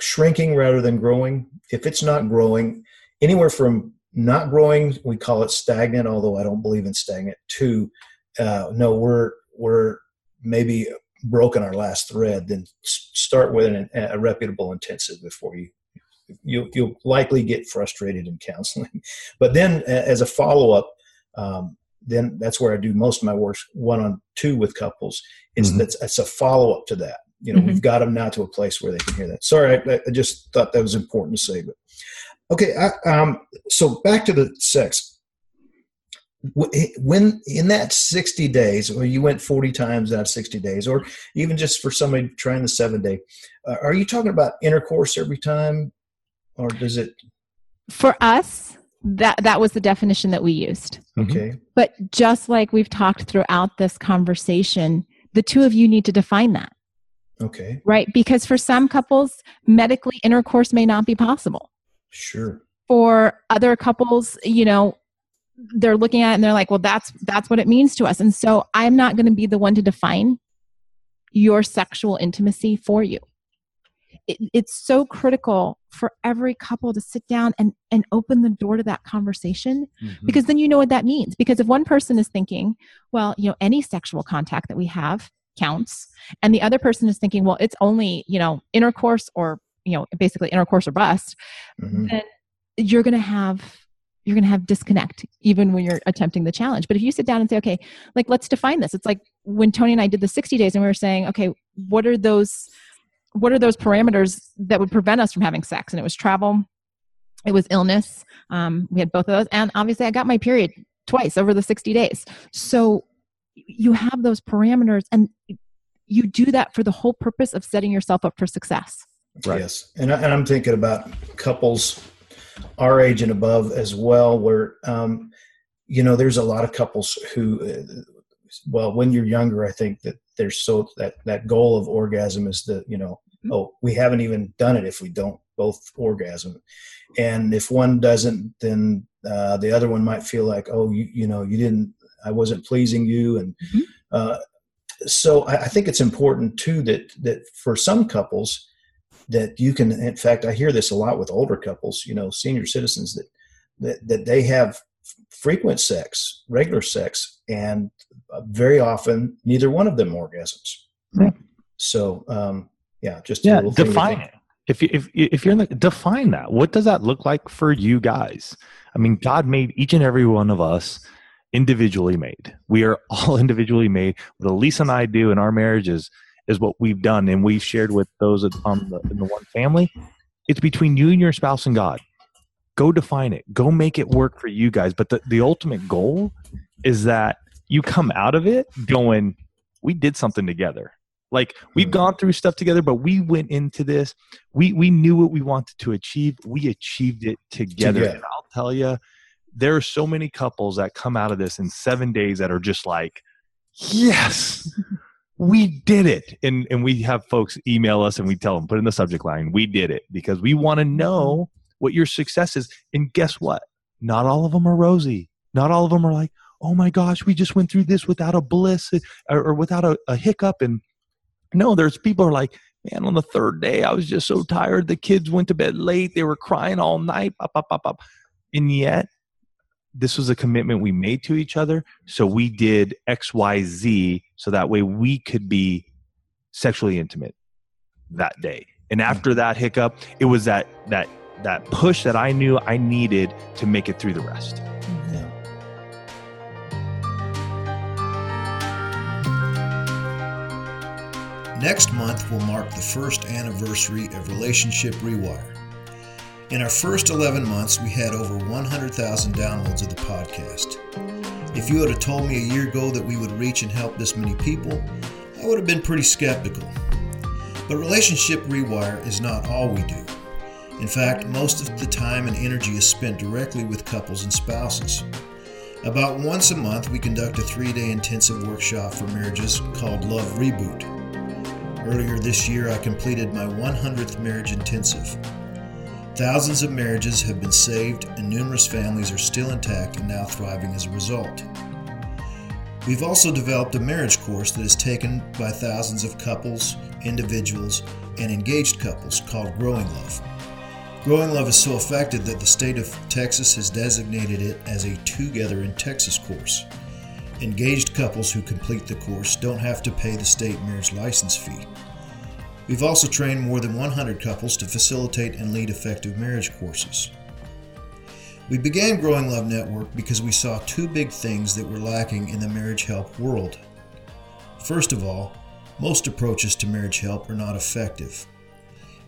shrinking rather than growing if it's not growing anywhere from not growing we call it stagnant although i don't believe in stagnant to uh, no we're we're maybe broken our last thread then start with an, a reputable intensive before you you'll, you'll likely get frustrated in counseling but then as a follow-up um, then that's where I do most of my work one on two with couples. It's Mhm. that's it's a follow up to that. You know, Mhm. we've got them now to a place where they can hear that. Sorry, I, I just thought that was important to say. But okay, I, um, so back to the sex. Wh- When in that sixty days, or you went forty times out of sixty days, or even just for somebody trying the seven day, uh, are you talking about intercourse every time, or does it? For us, that that was the definition that we used. Mhm. Okay, But just like we've talked throughout this conversation, the two of you need to define that, okay, right? Because for some couples, medically intercourse may not be possible. sure, For other couples, you know, they're looking at it and they're like, well, that's that's what it means to us. And so I'm not going to be the one to define your sexual intimacy for you. It, it's so critical for every couple to sit down and, and open the door to that conversation Mhm. because then you know what that means because if one person is thinking well you know any sexual contact that we have counts and the other person is thinking well it's only you know intercourse or you know basically intercourse or bust Mhm. then you're going to have you're going to have disconnect even when you're attempting the challenge but if you sit down and say okay like let's define this it's like when tony and i did the 60 days and we were saying okay what are those what are those parameters that would prevent us from having sex and it was travel it was illness. Um, we had both of those, and obviously, I got my period twice over the 60 days. So you have those parameters, and you do that for the whole purpose of setting yourself up for success. Right. Yes, and, I, and I'm thinking about couples our age and above as well, where um, you know there's a lot of couples who, uh, well, when you're younger, I think that there's so that that goal of orgasm is the you know mm-hmm. oh we haven't even done it if we don't both orgasm, and if one doesn't, then uh, the other one might feel like oh you you know you didn't I wasn't pleasing you and. Mm-hmm. Uh, so I, I think it's important too that that for some couples that you can in fact i hear this a lot with older couples you know senior citizens that that, that they have frequent sex regular sex and very often neither one of them orgasms. Right. so um yeah just yeah define it. If you if, if you're in the define that. What does that look like for you guys? I mean god made each and every one of us individually made. We are all individually made. What elise and i do in our marriages is what we've done and we've shared with those on the, in the one family. It's between you and your spouse and god. Go define it. Go make it work for you guys. But the, the ultimate goal is that you come out of it going we did something together. Like we've mm-hmm. gone through stuff together but we went into this. We we knew what we wanted to achieve. We achieved it together. And i'll tell you there are so many couples that come out of this in seven days that are just like yes we did it. And and we have folks email us and we tell them put in the subject line we did it because we want to know mm-hmm. what your success is. And guess what? Not all of them are rosy. Not all of them are like oh my gosh we just went through this without a bliss uh, or, or without a, a hiccup. And no there's people are like man on the third day i was just so tired. The kids went to bed late. They were crying all night. Pop, pop, pop, pop. and yet this was a commitment we made to each other. So we did X, Y, Z so that way we could be sexually intimate that day. And hmm. after that hiccup, it was that that that push that I knew I needed to make it through the rest. Yeah. Next month will mark the first anniversary of Relationship Rewire. In our first 11 months, we had over 100,000 downloads of the podcast. If you had told me a year ago that we would reach and help this many people, I would have been pretty skeptical. But Relationship Rewire is not all we do. In fact, most of the time and energy is spent directly with couples and spouses. About once a month, we conduct a three day intensive workshop for marriages called Love Reboot. Earlier this year, I completed my 100th marriage intensive. Thousands of marriages have been saved, and numerous families are still intact and now thriving as a result. We've also developed a marriage course that is taken by thousands of couples, individuals, and engaged couples called Growing Love. Growing Love is so effective that the state of Texas has designated it as a Together in Texas course. Engaged couples who complete the course don't have to pay the state marriage license fee. We've also trained more than 100 couples to facilitate and lead effective marriage courses. We began Growing Love Network because we saw two big things that were lacking in the marriage help world. First of all, most approaches to marriage help are not effective.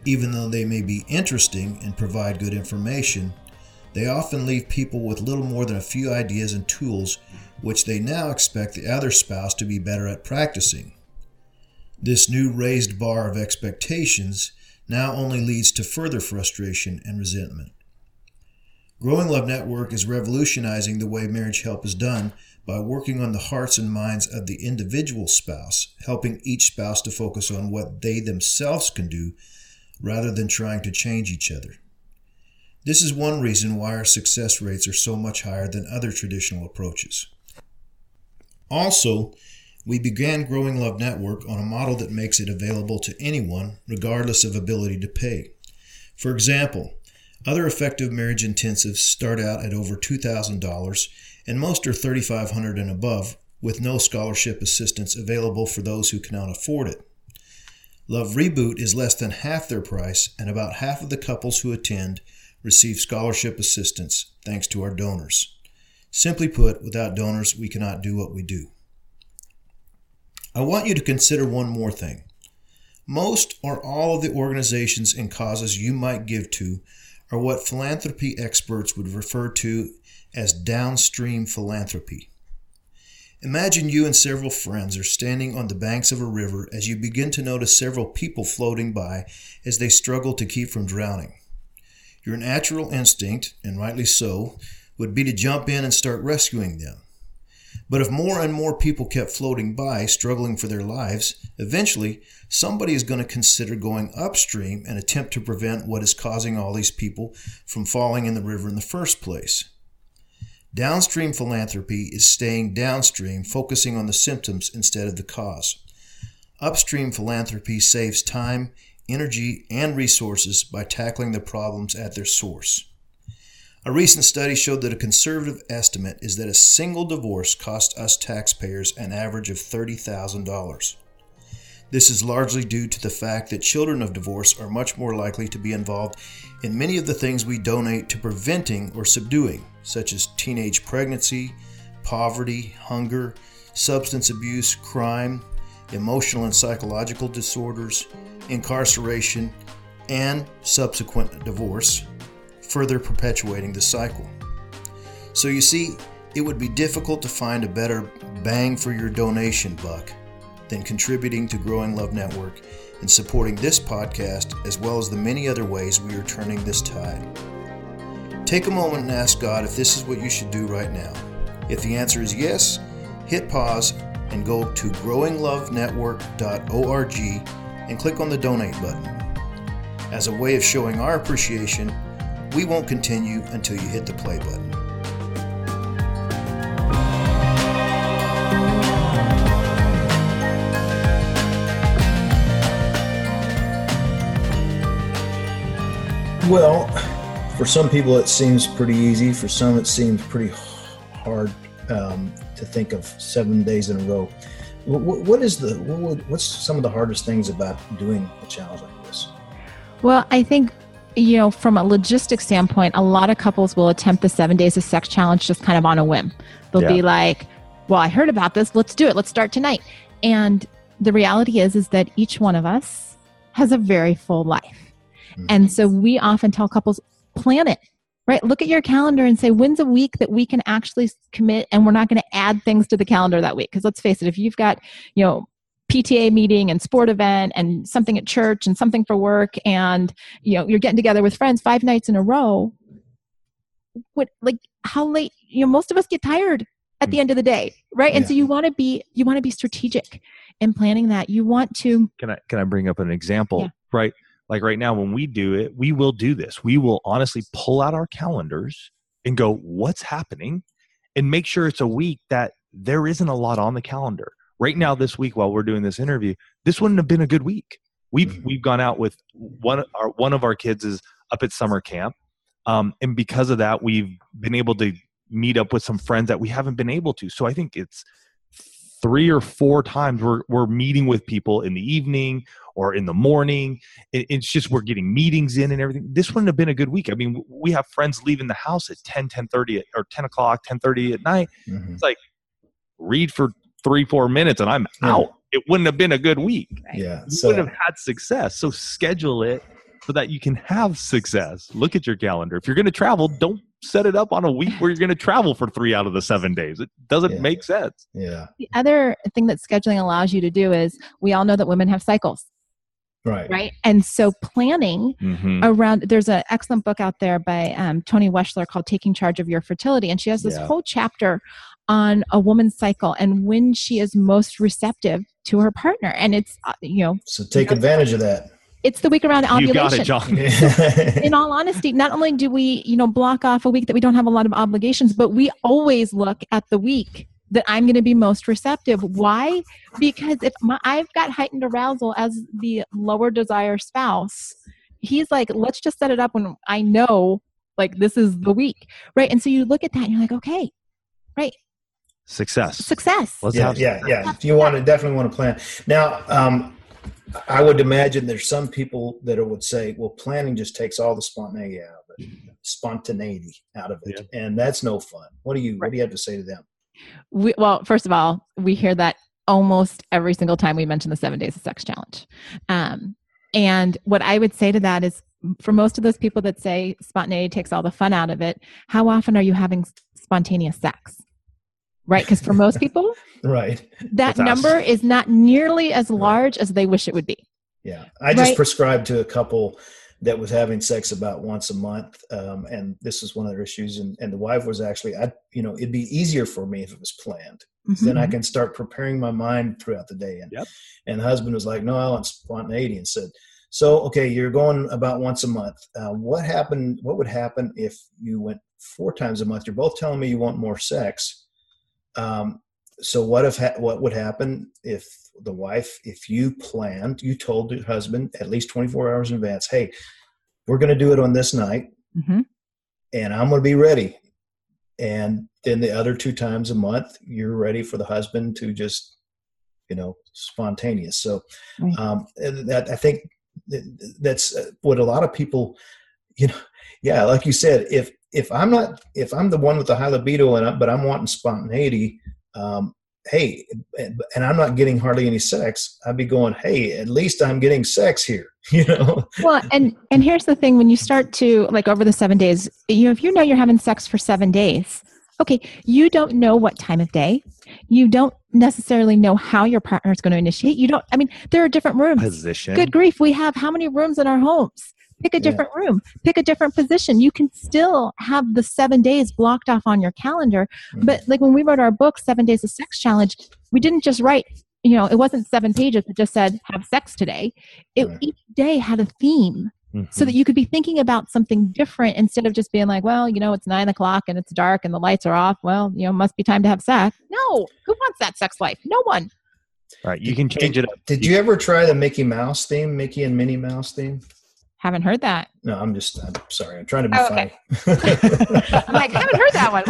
Even though they may be interesting and provide good information, they often leave people with little more than a few ideas and tools which they now expect the other spouse to be better at practicing. This new raised bar of expectations now only leads to further frustration and resentment. Growing Love Network is revolutionizing the way marriage help is done by working on the hearts and minds of the individual spouse, helping each spouse to focus on what they themselves can do rather than trying to change each other. This is one reason why our success rates are so much higher than other traditional approaches. Also, we began Growing Love Network on a model that makes it available to anyone, regardless of ability to pay. For example, other effective marriage intensives start out at over $2,000, and most are $3,500 and above, with no scholarship assistance available for those who cannot afford it. Love Reboot is less than half their price, and about half of the couples who attend receive scholarship assistance thanks to our donors. Simply put, without donors, we cannot do what we do. I want you to consider one more thing. Most or all of the organizations and causes you might give to are what philanthropy experts would refer to as downstream philanthropy. Imagine you and several friends are standing on the banks of a river as you begin to notice several people floating by as they struggle to keep from drowning. Your natural instinct, and rightly so, would be to jump in and start rescuing them. But if more and more people kept floating by, struggling for their lives, eventually somebody is going to consider going upstream and attempt to prevent what is causing all these people from falling in the river in the first place. Downstream philanthropy is staying downstream, focusing on the symptoms instead of the cause. Upstream philanthropy saves time, energy, and resources by tackling the problems at their source. A recent study showed that a conservative estimate is that a single divorce cost us taxpayers an average of $30,000. This is largely due to the fact that children of divorce are much more likely to be involved in many of the things we donate to preventing or subduing, such as teenage pregnancy, poverty, hunger, substance abuse, crime, emotional and psychological disorders, incarceration, and subsequent divorce, further perpetuating the cycle. So you see, it would be difficult to find a better bang for your donation buck than contributing to Growing Love Network and supporting this podcast as well as the many other ways we are turning this tide. Take a moment and ask God if this is what you should do right now. If the answer is yes, hit pause and go to growinglovenetwork.org and click on the donate button. As a way of showing our appreciation, we won't continue until you hit the play button. Well, for some people it seems pretty easy. For some it seems pretty hard um, to think of seven days in a row. what, what is the what, what's some of the hardest things about doing a challenge like this? Well, I think you know from a logistics standpoint, a lot of couples will attempt the seven days of sex challenge just kind of on a whim. They'll yeah. be like, "Well, I heard about this. Let's do it. Let's start tonight." And the reality is, is that each one of us has a very full life Mm-hmm. And so we often tell couples, plan it, right? Look at your calendar and say, when's a week that we can actually commit and we're not going to add things to the calendar that week? Because let's face it, if you've got, you know, PTA meeting and sport event and something at church and something for work and you know you're getting together with friends five nights in a row. What like how late you know most of us get tired at the mm. end of the day right? Yeah. and so you want to be you want to be strategic in planning that. You want to can i can i bring up an example yeah. right? Like right now when we do it we will do this. We will honestly pull out our calendars and go what's happening? and make sure it's a week that there isn't a lot on the calendar right now this week while we're doing this interview this wouldn't have been a good week we've mm-hmm. we've gone out with one our one of our kids is up at summer camp um, and because of that we've been able to meet up with some friends that we haven't been able to so i think it's three or four times we're, we're meeting with people in the evening or in the morning. It, it's just we're getting meetings in and everything. This wouldn't have been a good week. I mean, we have friends leaving the house at 10, 10 30 or 10 o'clock, 10 30 at night. Mm-hmm. It's like read for three, four minutes and I'm yeah. out. It wouldn't have been a good week. Yeah. You so, wouldn't have had success. So schedule it so that you can have success. Look at your calendar. If you're going to travel, don't set it up on a week where you're going to travel for three out of the seven days. It doesn't yeah. make sense. Yeah. The other thing that scheduling allows you to do is we all know that women have cycles. Right. Right. And so planning mm-hmm. around, there's an excellent book out there by um, Toni Weschler called Taking Charge of Your Fertility. And she has this yeah. whole chapter on a woman's cycle and when she is most receptive to her partner. And it's, uh, you know, so take you know, advantage of that it's the week around ovulation. You got it, John. In all honesty, not only do we, you know, block off a week that we don't have a lot of obligations, but we always look at the week that I'm going to be most receptive. Why? Because if my, I've got heightened arousal as the lower desire spouse, he's like, let's just set it up when I know like this is the week, right? And so you look at that and you're like, okay, right. Success. Success. Let's yeah, yeah, yeah. If you want to definitely want to plan. Now, um, I would imagine there's some people that would say, well, planning just takes all the spontaneity out of it, spontaneity out of it, yeah. and that's no fun. What do you What do you have to say to them? We, well, first of all, we hear that almost every single time we mention the seven days of sex challenge. Um, and what I would say to that is for most of those people that say spontaneity takes all the fun out of it, how often are you having spontaneous sex? Right? Because for most people, right, that That's us. number is not nearly as large as they wish it would be. Yeah, I just Right. prescribed to a couple that was having sex about once a month, um, and this was one of their issues. And, and the wife was actually, I, you know, it'd be easier for me if it was planned. Then I can start preparing my mind throughout the day. And Yep. and the husband was like, "No, I want spontaneity," and said, "So okay, you're going about once a month. Uh, what happened? What would happen if you went four times a month? You're both telling me you want more sex. Um, so what if ha- what would happen if the wife, if you planned, you told your husband at least 24 hours in advance, hey, we're going to do it on this night, hmm and I'm going to be ready. And then the other two times a month, you're ready for the husband to just, you know, spontaneous. So Right. um, that I think that's what a lot of people, you know, yeah, like you said, if if I'm not if I'm the one with the high libido and I, but I'm wanting spontaneity, um, hey, and and I'm not getting hardly any sex, I'd be going, hey, at least I'm getting sex here, you know. well and and here's the thing when you start to like over the seven days you know if you know you're having sex for seven days okay you don't know what time of day you don't necessarily know how your partner is going to initiate you don't i mean there are different rooms Position. good grief we have how many rooms in our homes pick a Yeah. different room pick a different position you can still have the seven days blocked off on your calendar but like when we wrote our book seven days of sex challenge we didn't just write you know it wasn't seven pages it just said have sex today it Right. each day had a theme Mhm. so that you could be thinking about something different instead of just being like well you know it's nine o'clock and it's dark and the lights are off well you know must be time to have sex no who wants that sex life no one right. You can change it up. Did you ever try the Mickey Mouse theme, Mickey and Minnie Mouse theme? Haven't heard that No, I'm just. I'm sorry. I'm trying to be Oh, okay. funny. i'm like haven't heard that one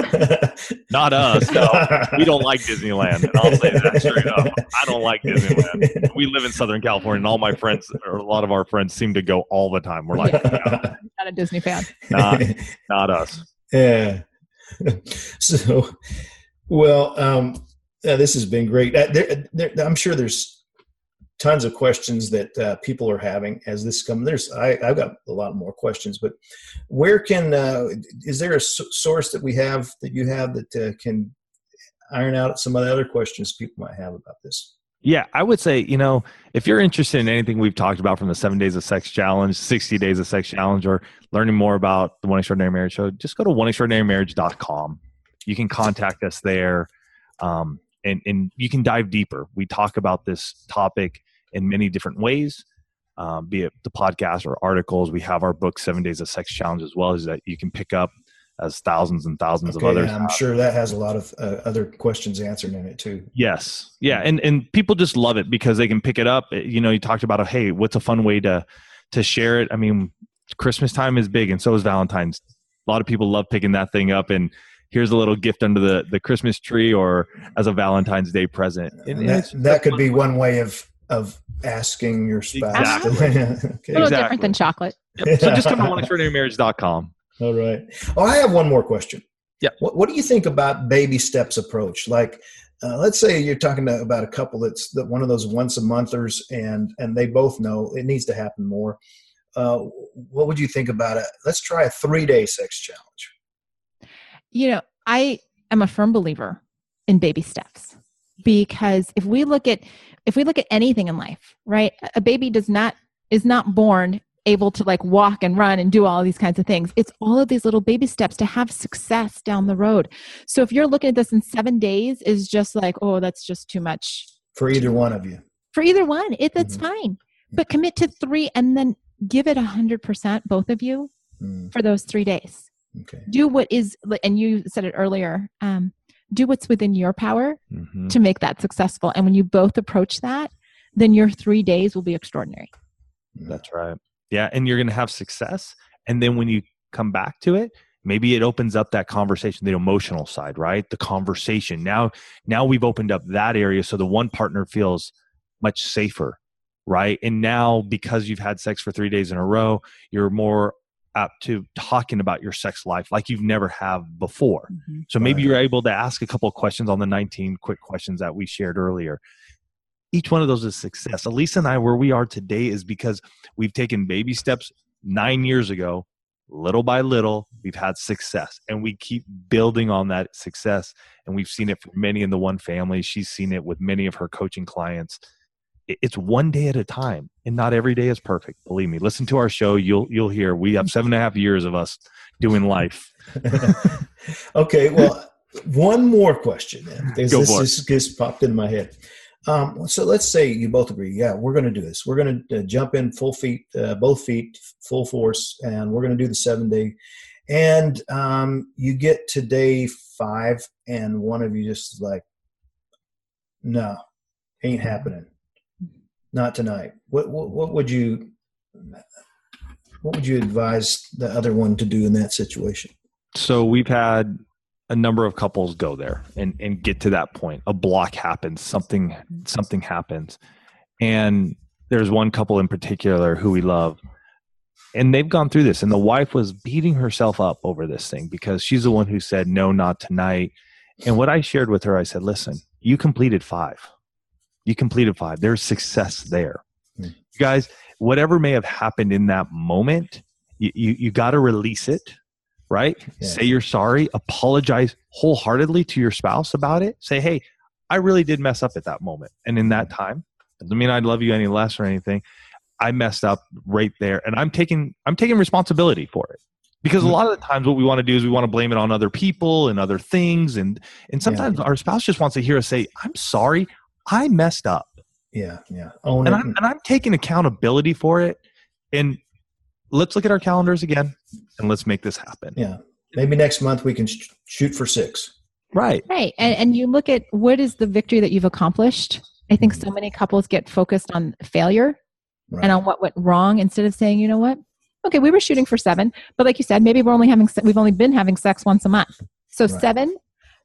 Not us. No, we don't like Disneyland. And I'll say that straight up. I don't like Disneyland. We live in Southern California, and all my friends, or a lot of our friends, seem to go all the time. We're like, not a disney fan Not- not us. yeah. So, well, um, yeah, this has been great. Uh, there, there, I'm sure there's tons of questions that uh, people are having as this comes. There's, I, I've got a lot more questions, but where can uh, is there a source that we have that you have that uh, can iron out some of the other questions people might have about this? Yeah, I would say, you know, if you're interested in anything we've talked about from the seven days of sex challenge, 60 days of sex challenge, or learning more about the One Extraordinary Marriage Show, just go to oneextraordinarymarriage.com. You can contact us there um, and, and you can dive deeper. We talk about this topic in many different ways, um, be it the podcast or articles. We have our book, Seven Days of Sex Challenge, as well as that you can pick up as thousands and thousands Okay, of others. I'm sure that has a lot of uh, other questions answered in it too. Yes. Yeah. And and people just love it because they can pick it up. You know, you talked about hey, what's a fun way to to share it? I mean, Christmas time is big and so is Valentine's. A lot of people love picking that thing up and here's a little gift under the, the Christmas tree or as a Valentine's Day present. And And that, that could be one way of of asking your spouse. to- Exactly. a little. Exactly. different than chocolate Yep. So just come to oneextraordinarymarriage.com. All right. Oh, I have one more question. Yeah. What, what do you think about baby steps approach? Like, uh, let's say you're talking to, about a couple that's that one of those once a monthers, and and they both know it needs to happen more. Uh, what would you think about it? Let's try a three day sex challenge. You know i am a firm believer in baby steps because if we look at if we look at anything in life right a baby does not is not born able to like walk and run and do all these kinds of things. It's all of these little baby steps to have success down the road. So if you're looking at this in seven days is just like oh that's just too much. For either one of you. for either one it that's Mhm. fine. But commit to three and then give it a hundred percent both of you Mm, for those three days okay. do what is and you said it earlier um, do what's within your power Mhm. to make that successful and when you both approach that then your three days will be extraordinary That's right. Yeah, and you're going to have success, and then when you come back to it, maybe it opens up that conversation, the emotional side, right? The conversation. Now, now we've opened up that area, so the one partner feels much safer, right? And now because you've had sex for three days in a row, you're more apt to talking about your sex life like you've never have before. Mm-hmm. So maybe Right. you're able to ask a couple of questions on the 19 quick questions that we shared earlier. Each one of those is success. Alisa and I, where we are today, is because we've taken baby steps nine years ago, little by little, we've had success and we keep building on that success. And we've seen it for many in the one family. She's seen it with many of her coaching clients. It's one day at a time, and not every day is perfect. Believe me. Listen to our show; you'll you'll hear we have seven and a half years of us doing life. okay, well, one more question then. This, Go this, this just popped in my head. Um, so let's say you both agree, yeah, we're going to do this. We're going to uh, jump in full feet, uh, both feet, full force, and we're going to do the seven day. And um, you get to day five, and one of you just is like, no, ain't happening, not tonight. What, what what would you what would you advise the other one to do in that situation? So we've had a number of couples go there and and get to that point. A block happens, something something happens, and there's one couple in particular who we love, and they've gone through this, and the wife was beating herself up over this thing because she's the one who said no, not tonight. And what I shared with her, I said, listen, you completed five. You completed five. There's success there. Hmm. You guys, whatever may have happened in that moment, you, you, you got to release it, right? Yeah. Say you're sorry, apologize wholeheartedly to your spouse about it. Say, hey, I really did mess up at that moment. And in that time, doesn't mean I love you any less or anything. I messed up right there. And I'm taking I'm taking responsibility for it. Because a Mhm. lot of the times what we want to do is we want to blame it on other people and other things. And and sometimes our spouse just wants to hear us say, I'm sorry, I messed up Yeah, yeah. Own and it. I'm, and I'm taking accountability for it. And let's look at our calendars again and let's make this happen. yeah. Maybe next month we can sh- shoot for six. Right. Right. And, and you look at what is the victory that you've accomplished. I think so mm-hmm. many couples get focused on failure Right. and on what went wrong instead of saying, you know what? Okay, we were shooting for seven, but like you said, maybe we're only having se- we've only been having sex once a month. So Right. seven,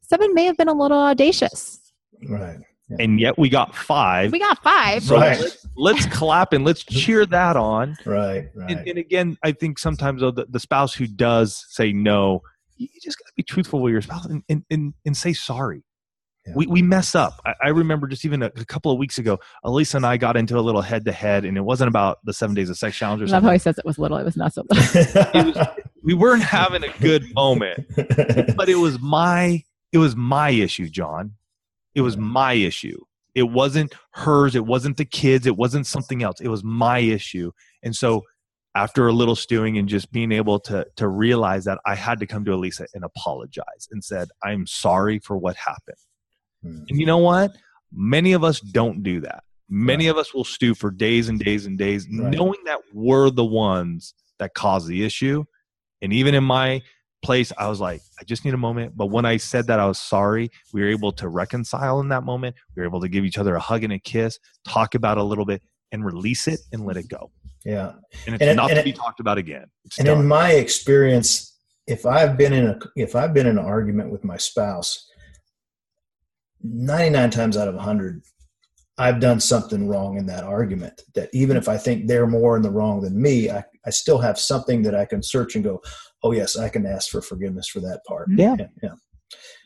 seven may have been a little audacious. right. And yet we got five. We got five. So Right. let's, let's clap and let's cheer that on. Right. Right. And, and again, I think sometimes though, the, the spouse who does say no, you you just got to be truthful with your spouse and, and, and, and say sorry. Yeah. We, we mess up. I, I remember just even a, a couple of weeks ago, Alisa and I got into a little head to head, and it wasn't about the seven days of sex challenge or I love how he says it was little. It was not so little. It was, we weren't having a good moment, but it was my it was my issue, John. It was my issue. It wasn't hers. It wasn't the kids. It wasn't something else. It was my issue. And so, after a little stewing and just being able to to realize that I had to come to Alisa and apologize and said, "I'm sorry for what happened." Hmm. And you know what? Many of us don't do that. Many of us will stew for days and days and days, Right. knowing that we're the ones that caused the issue. And even in my place, I was like, I just need a moment. But when I said that I was sorry, we were able to reconcile in that moment. We were able to give each other a hug and a kiss, talk about it a little bit, and release it and let it go. yeah. And it's And not and to it- be talked about again. It's And done. in my experience, if I've been in a if I've been in an argument with my spouse, ninety nine times out of hundred, I've done something wrong in that argument. That even if I think they're more in the wrong than me, I, I still have something that I can search and go, oh yes, I can ask for forgiveness for that part. Mm-hmm. Yeah. yeah, yeah.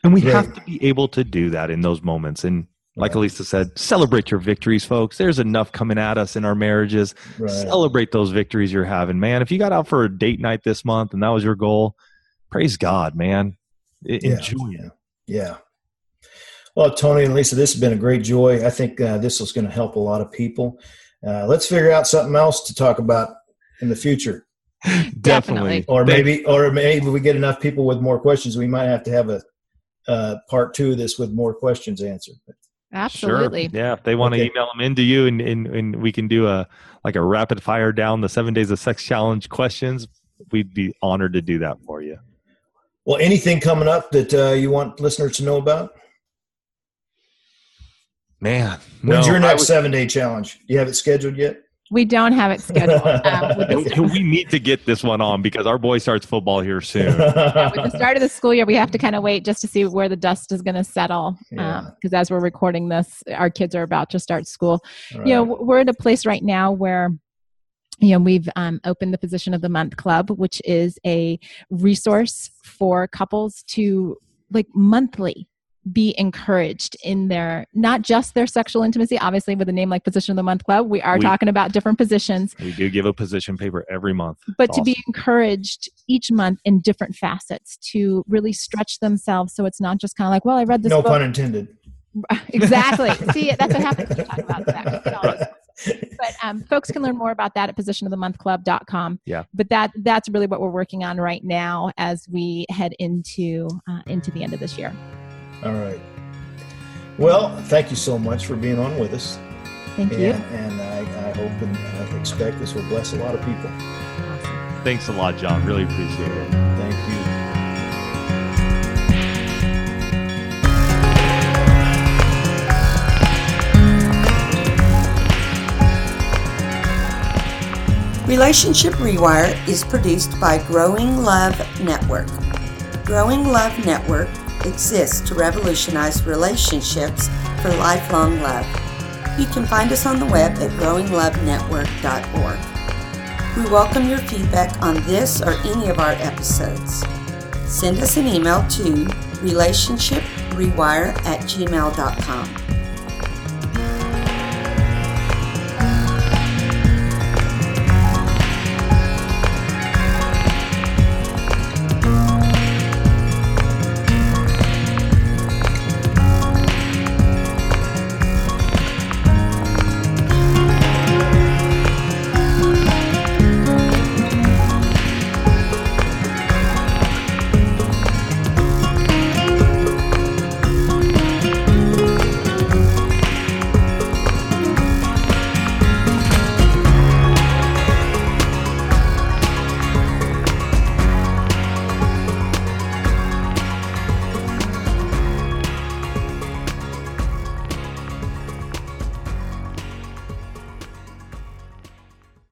And we Right. have to be able to do that in those moments. And like Right. Alisa said, celebrate your victories, folks. There's enough coming at us in our marriages. right. Celebrate those victories you're having, man. If you got out for a date night this month and that was your goal, praise God, man. Yeah, Enjoy it. yeah. Yeah. Well, Tony and Lisa, this has been a great joy. I think uh, this is going to help a lot of people. Uh, let's figure out something else to talk about in the future, Definitely. or maybe, or maybe we get enough people with more questions. We might have to have a uh, part two of this with more questions answered. Absolutely. Sure. Yeah. If they want to email them into you and, and, and we can do a like a rapid fire down the seven days of sex challenge questions, we'd be honored to do that for you. Well, anything coming up that uh, you want listeners to know about? Man. When's no, your next would- seven day challenge? Do you have it scheduled yet? We don't have it scheduled. Um, with, we need to get this one on because our boy starts football here soon. with the start of the school year, we have to kind of wait just to see where the dust is going to settle. Yeah. Because as we're recording this, our kids are about to start school. Right. You know, we're in a place right now where you know we've um, opened the position of the month club which is a resource for couples to like monthly be encouraged in their not just their sexual intimacy obviously with a name like position of the month club we are We- talking about different positions. We do give a position paper every month. but It's to be encouraged each month in different facets to really stretch themselves so it's not just kind of like well i read this no book. pun intended. exactly. See that's what happens when you talk about sex. But um, folks can learn more about that at positionofthemonthclub.com Yeah. but that that's really what we're working on right now as we head into uh, into the end of this year All right. Well, thank you so much for being on with us. thank And, you and I, I hope and I expect this will bless a lot of people. Thanks a lot, John. Really appreciate it. Thank you. Relationship Rewire is produced by Growing Love Network. Growing Love Network exists to revolutionize relationships for lifelong love. You can find us on the web at growinglovenetwork.org. We welcome your feedback on this or any of our episodes. Send us an email to relationshiprewire at gmail.com.